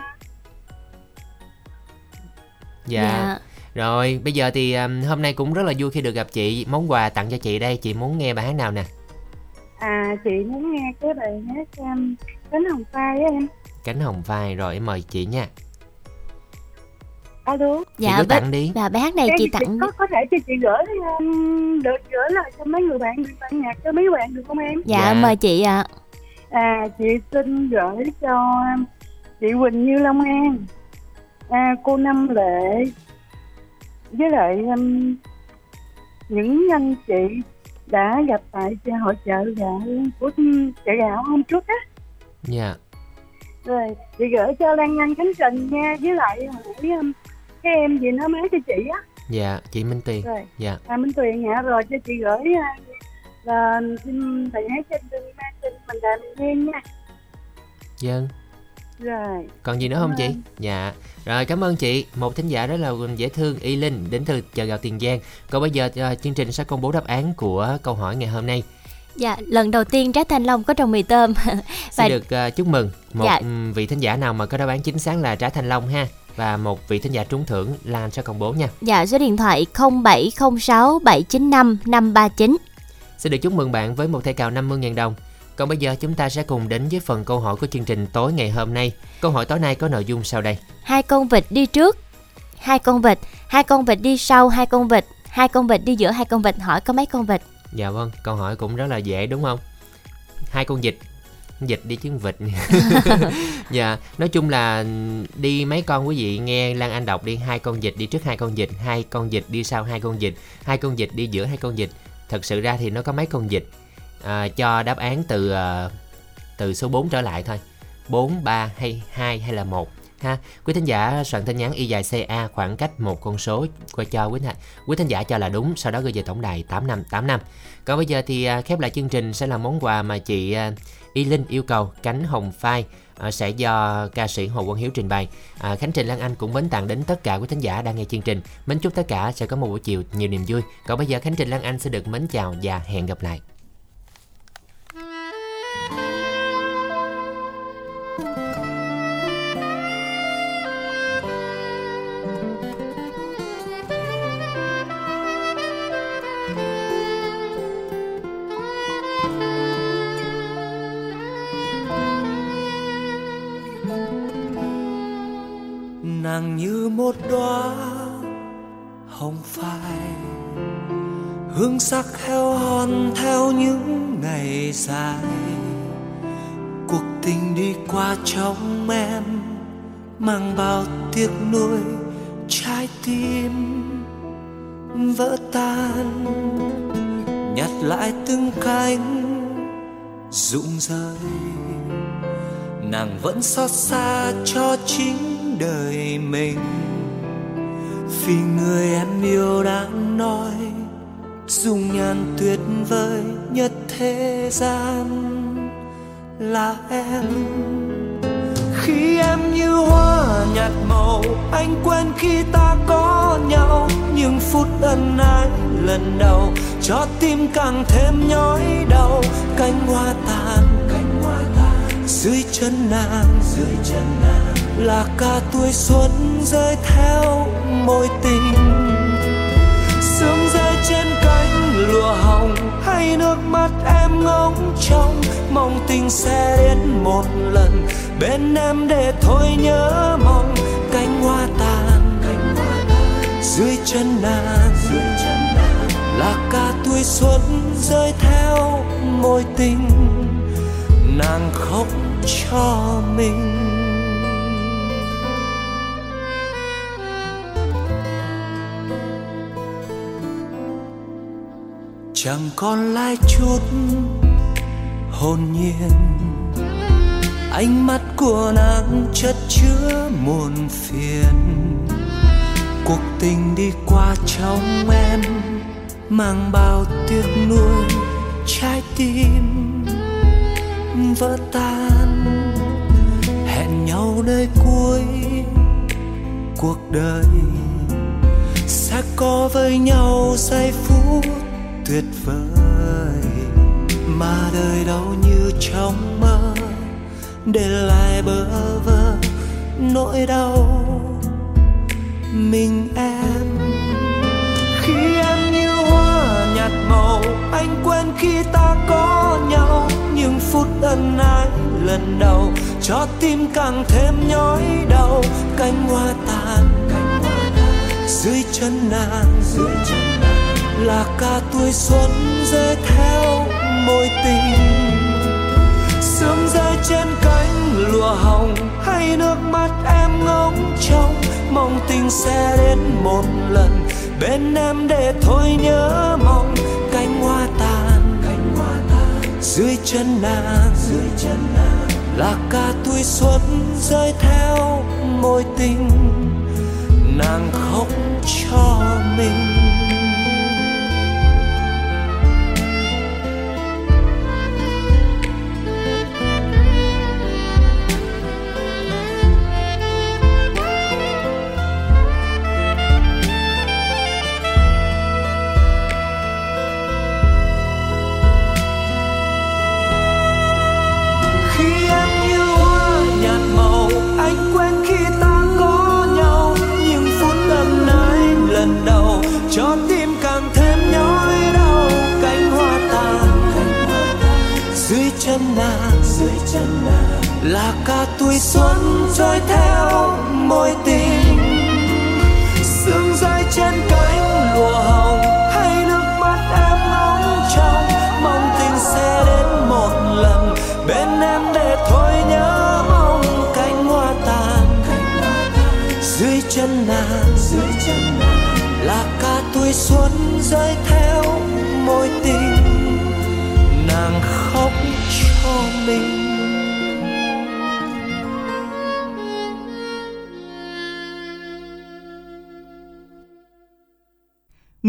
Dạ. Dạ. Rồi, bây giờ thì ừm, hôm nay cũng rất là vui khi được gặp chị. Món quà tặng cho chị đây, chị muốn nghe bài hát nào nè? À, chị muốn nghe cái bài hát um, Cánh Hồng Phai á em. Cánh hồng vai rồi em mời chị nha. Alo. Dạ cứ bé- tặng đi. Và bài hát này Cái chị gì tặng có có thể cho chị gửi um, được gửi lại cho mấy người bạn được tặng nhạc cho mấy bạn được không em? Dạ, mời chị ạ. À chị xin gửi cho um, chị Quỳnh Như Long An, à, cô Năm Lệ với lại um, những anh chị đã gặp tại hội chợ gạo của chợ gạo hôm trước á. Dạ. Rồi chị gửi cho Lan Anh Khánh Trình nha với lại hỏi um, cái em gì nó mới cho chị á. Dạ, chị Minh Tuyền. Rồi. Dạ. À, Minh Tuyền dạ rồi cho chị gửi à, là xin thầy hát trên đừng mang trên mình đàn nghe nha. Dân. Rồi. Còn gì nữa không chị? Dạ. Rồi cảm ơn chị. Một thính giả rất là dễ thương Y Linh đến từ chợ gạo Tiền Giang. Còn bây giờ ờ, chương trình sẽ công bố đáp án của câu hỏi ngày hôm nay. Dạ, lần đầu tiên trái thanh long có trong mì tôm. Xin được ờ, chúc mừng một Dạ. vị thính giả nào mà có đáp án chính xác là trái thanh long ha và một vị thính giả trúng thưởng Lan sẽ công bố nha. Dạ, số điện thoại 0706 795 539. Xin được chúc mừng bạn với một thẻ cào 50.000 đồng. Còn bây giờ chúng ta sẽ cùng đến với phần câu hỏi của chương trình tối ngày hôm nay. Câu hỏi tối nay có nội dung sau đây. Hai con vịt đi trước, hai con vịt, hai con vịt đi sau hai con vịt, hai con vịt đi giữa hai con vịt hỏi có mấy con vịt dạ vâng câu hỏi cũng rất là dễ đúng không hai con vịt dịch đi chứ vịt dạ nói chung là đi mấy con quý vị nghe lan anh đọc đi hai con vịt đi trước hai con vịt hai con vịt đi sau hai con vịt hai con vịt đi giữa hai con vịt thật sự ra thì nó có mấy con vịt à, cho đáp án từ à, từ số 4 trở lại thôi 4, 3 hay 2 hay là 1 ha. Quý thính giả soạn tin nhắn y dài CA khoảng cách một con số qua cho quý thính quý thính giả cho là đúng, sau đó gửi về tổng đài 8585. Còn bây giờ thì à, khép lại chương trình sẽ là món quà mà chị à, Y Linh yêu cầu cánh hồng phai à, sẽ do ca sĩ Hồ Quang Hiếu trình bày. À, Khánh Trình Lan Anh cũng mến tặng đến tất cả quý thính giả đang nghe chương trình. Mến chúc tất cả sẽ có một buổi chiều nhiều niềm vui. Còn bây giờ Khánh Trình Lan Anh sẽ được mến chào và hẹn gặp lại. Dài. Cuộc tình đi qua trong em mang bao tiếc nuối, trái tim vỡ tan. Nhặt lại từng cánh rụng rơi nàng vẫn xót xa cho chính đời mình. Vì người em yêu đang nói, dung nhan tuyệt vời nhất thế gian là em. Khi em như hoa nhạt màu, anh quên khi ta có nhau. Những phút ân ái lần đầu, cho tim càng thêm nhói đau. Cánh hoa tàn, cánh hoa tàn. Dưới chân nàng, dưới chân nàng. Là cả tuổi xuân rơi theo môi tình. Sương rơi trên cánh lụa hồng hay nước mắt em ngóng trông, mong tình sẽ đến một lần. Bên em để thôi nhớ mong, cánh hoa tàn dưới chân nàng là ca tuổi xuân rơi theo môi tình. Nàng khóc cho mình. Chẳng còn lại chút hồn nhiên. Ánh mắt của nàng chất chứa muôn phiền. Cuộc tình đi qua trong em mang bao tiếc nuối, trái tim vỡ tan. Hẹn nhau nơi cuối cuộc đời, sẽ có với nhau giây phút tuyệt vời. Mà đời đâu như trong mơ, để lại bơ vơ nỗi đau. Mình, em, khi em như hoa nhạt màu, anh quên khi ta có nhau. Những phút ân ái lần đầu, cho tim càng thêm nhói đau. Cánh hoa tàn dưới chân nàng, dưới chân là ca tuổi xuân rơi theo môi tình. Sương rơi trên cánh lụa hồng, hay nước mắt em ngóng trông. Mong tình sẽ đến một lần, bên em để thôi nhớ mong. Cánh hoa tàn, cánh hoa tàn. Dưới chân nàng, dưới chân nàng. Là ca tuổi xuân rơi theo môi tình. Nàng khóc cho mình. là cả tuổi xuân trôi theo môi tình. Sương rơi trên cánh lụa hồng, hay nước mắt em nóng trong. Mong tình sẽ đến một lần, bên em để thôi nhớ mong cánh hoa tàn. Dưới chân nàng, dưới chân nàng, là cả tuổi xuân rơi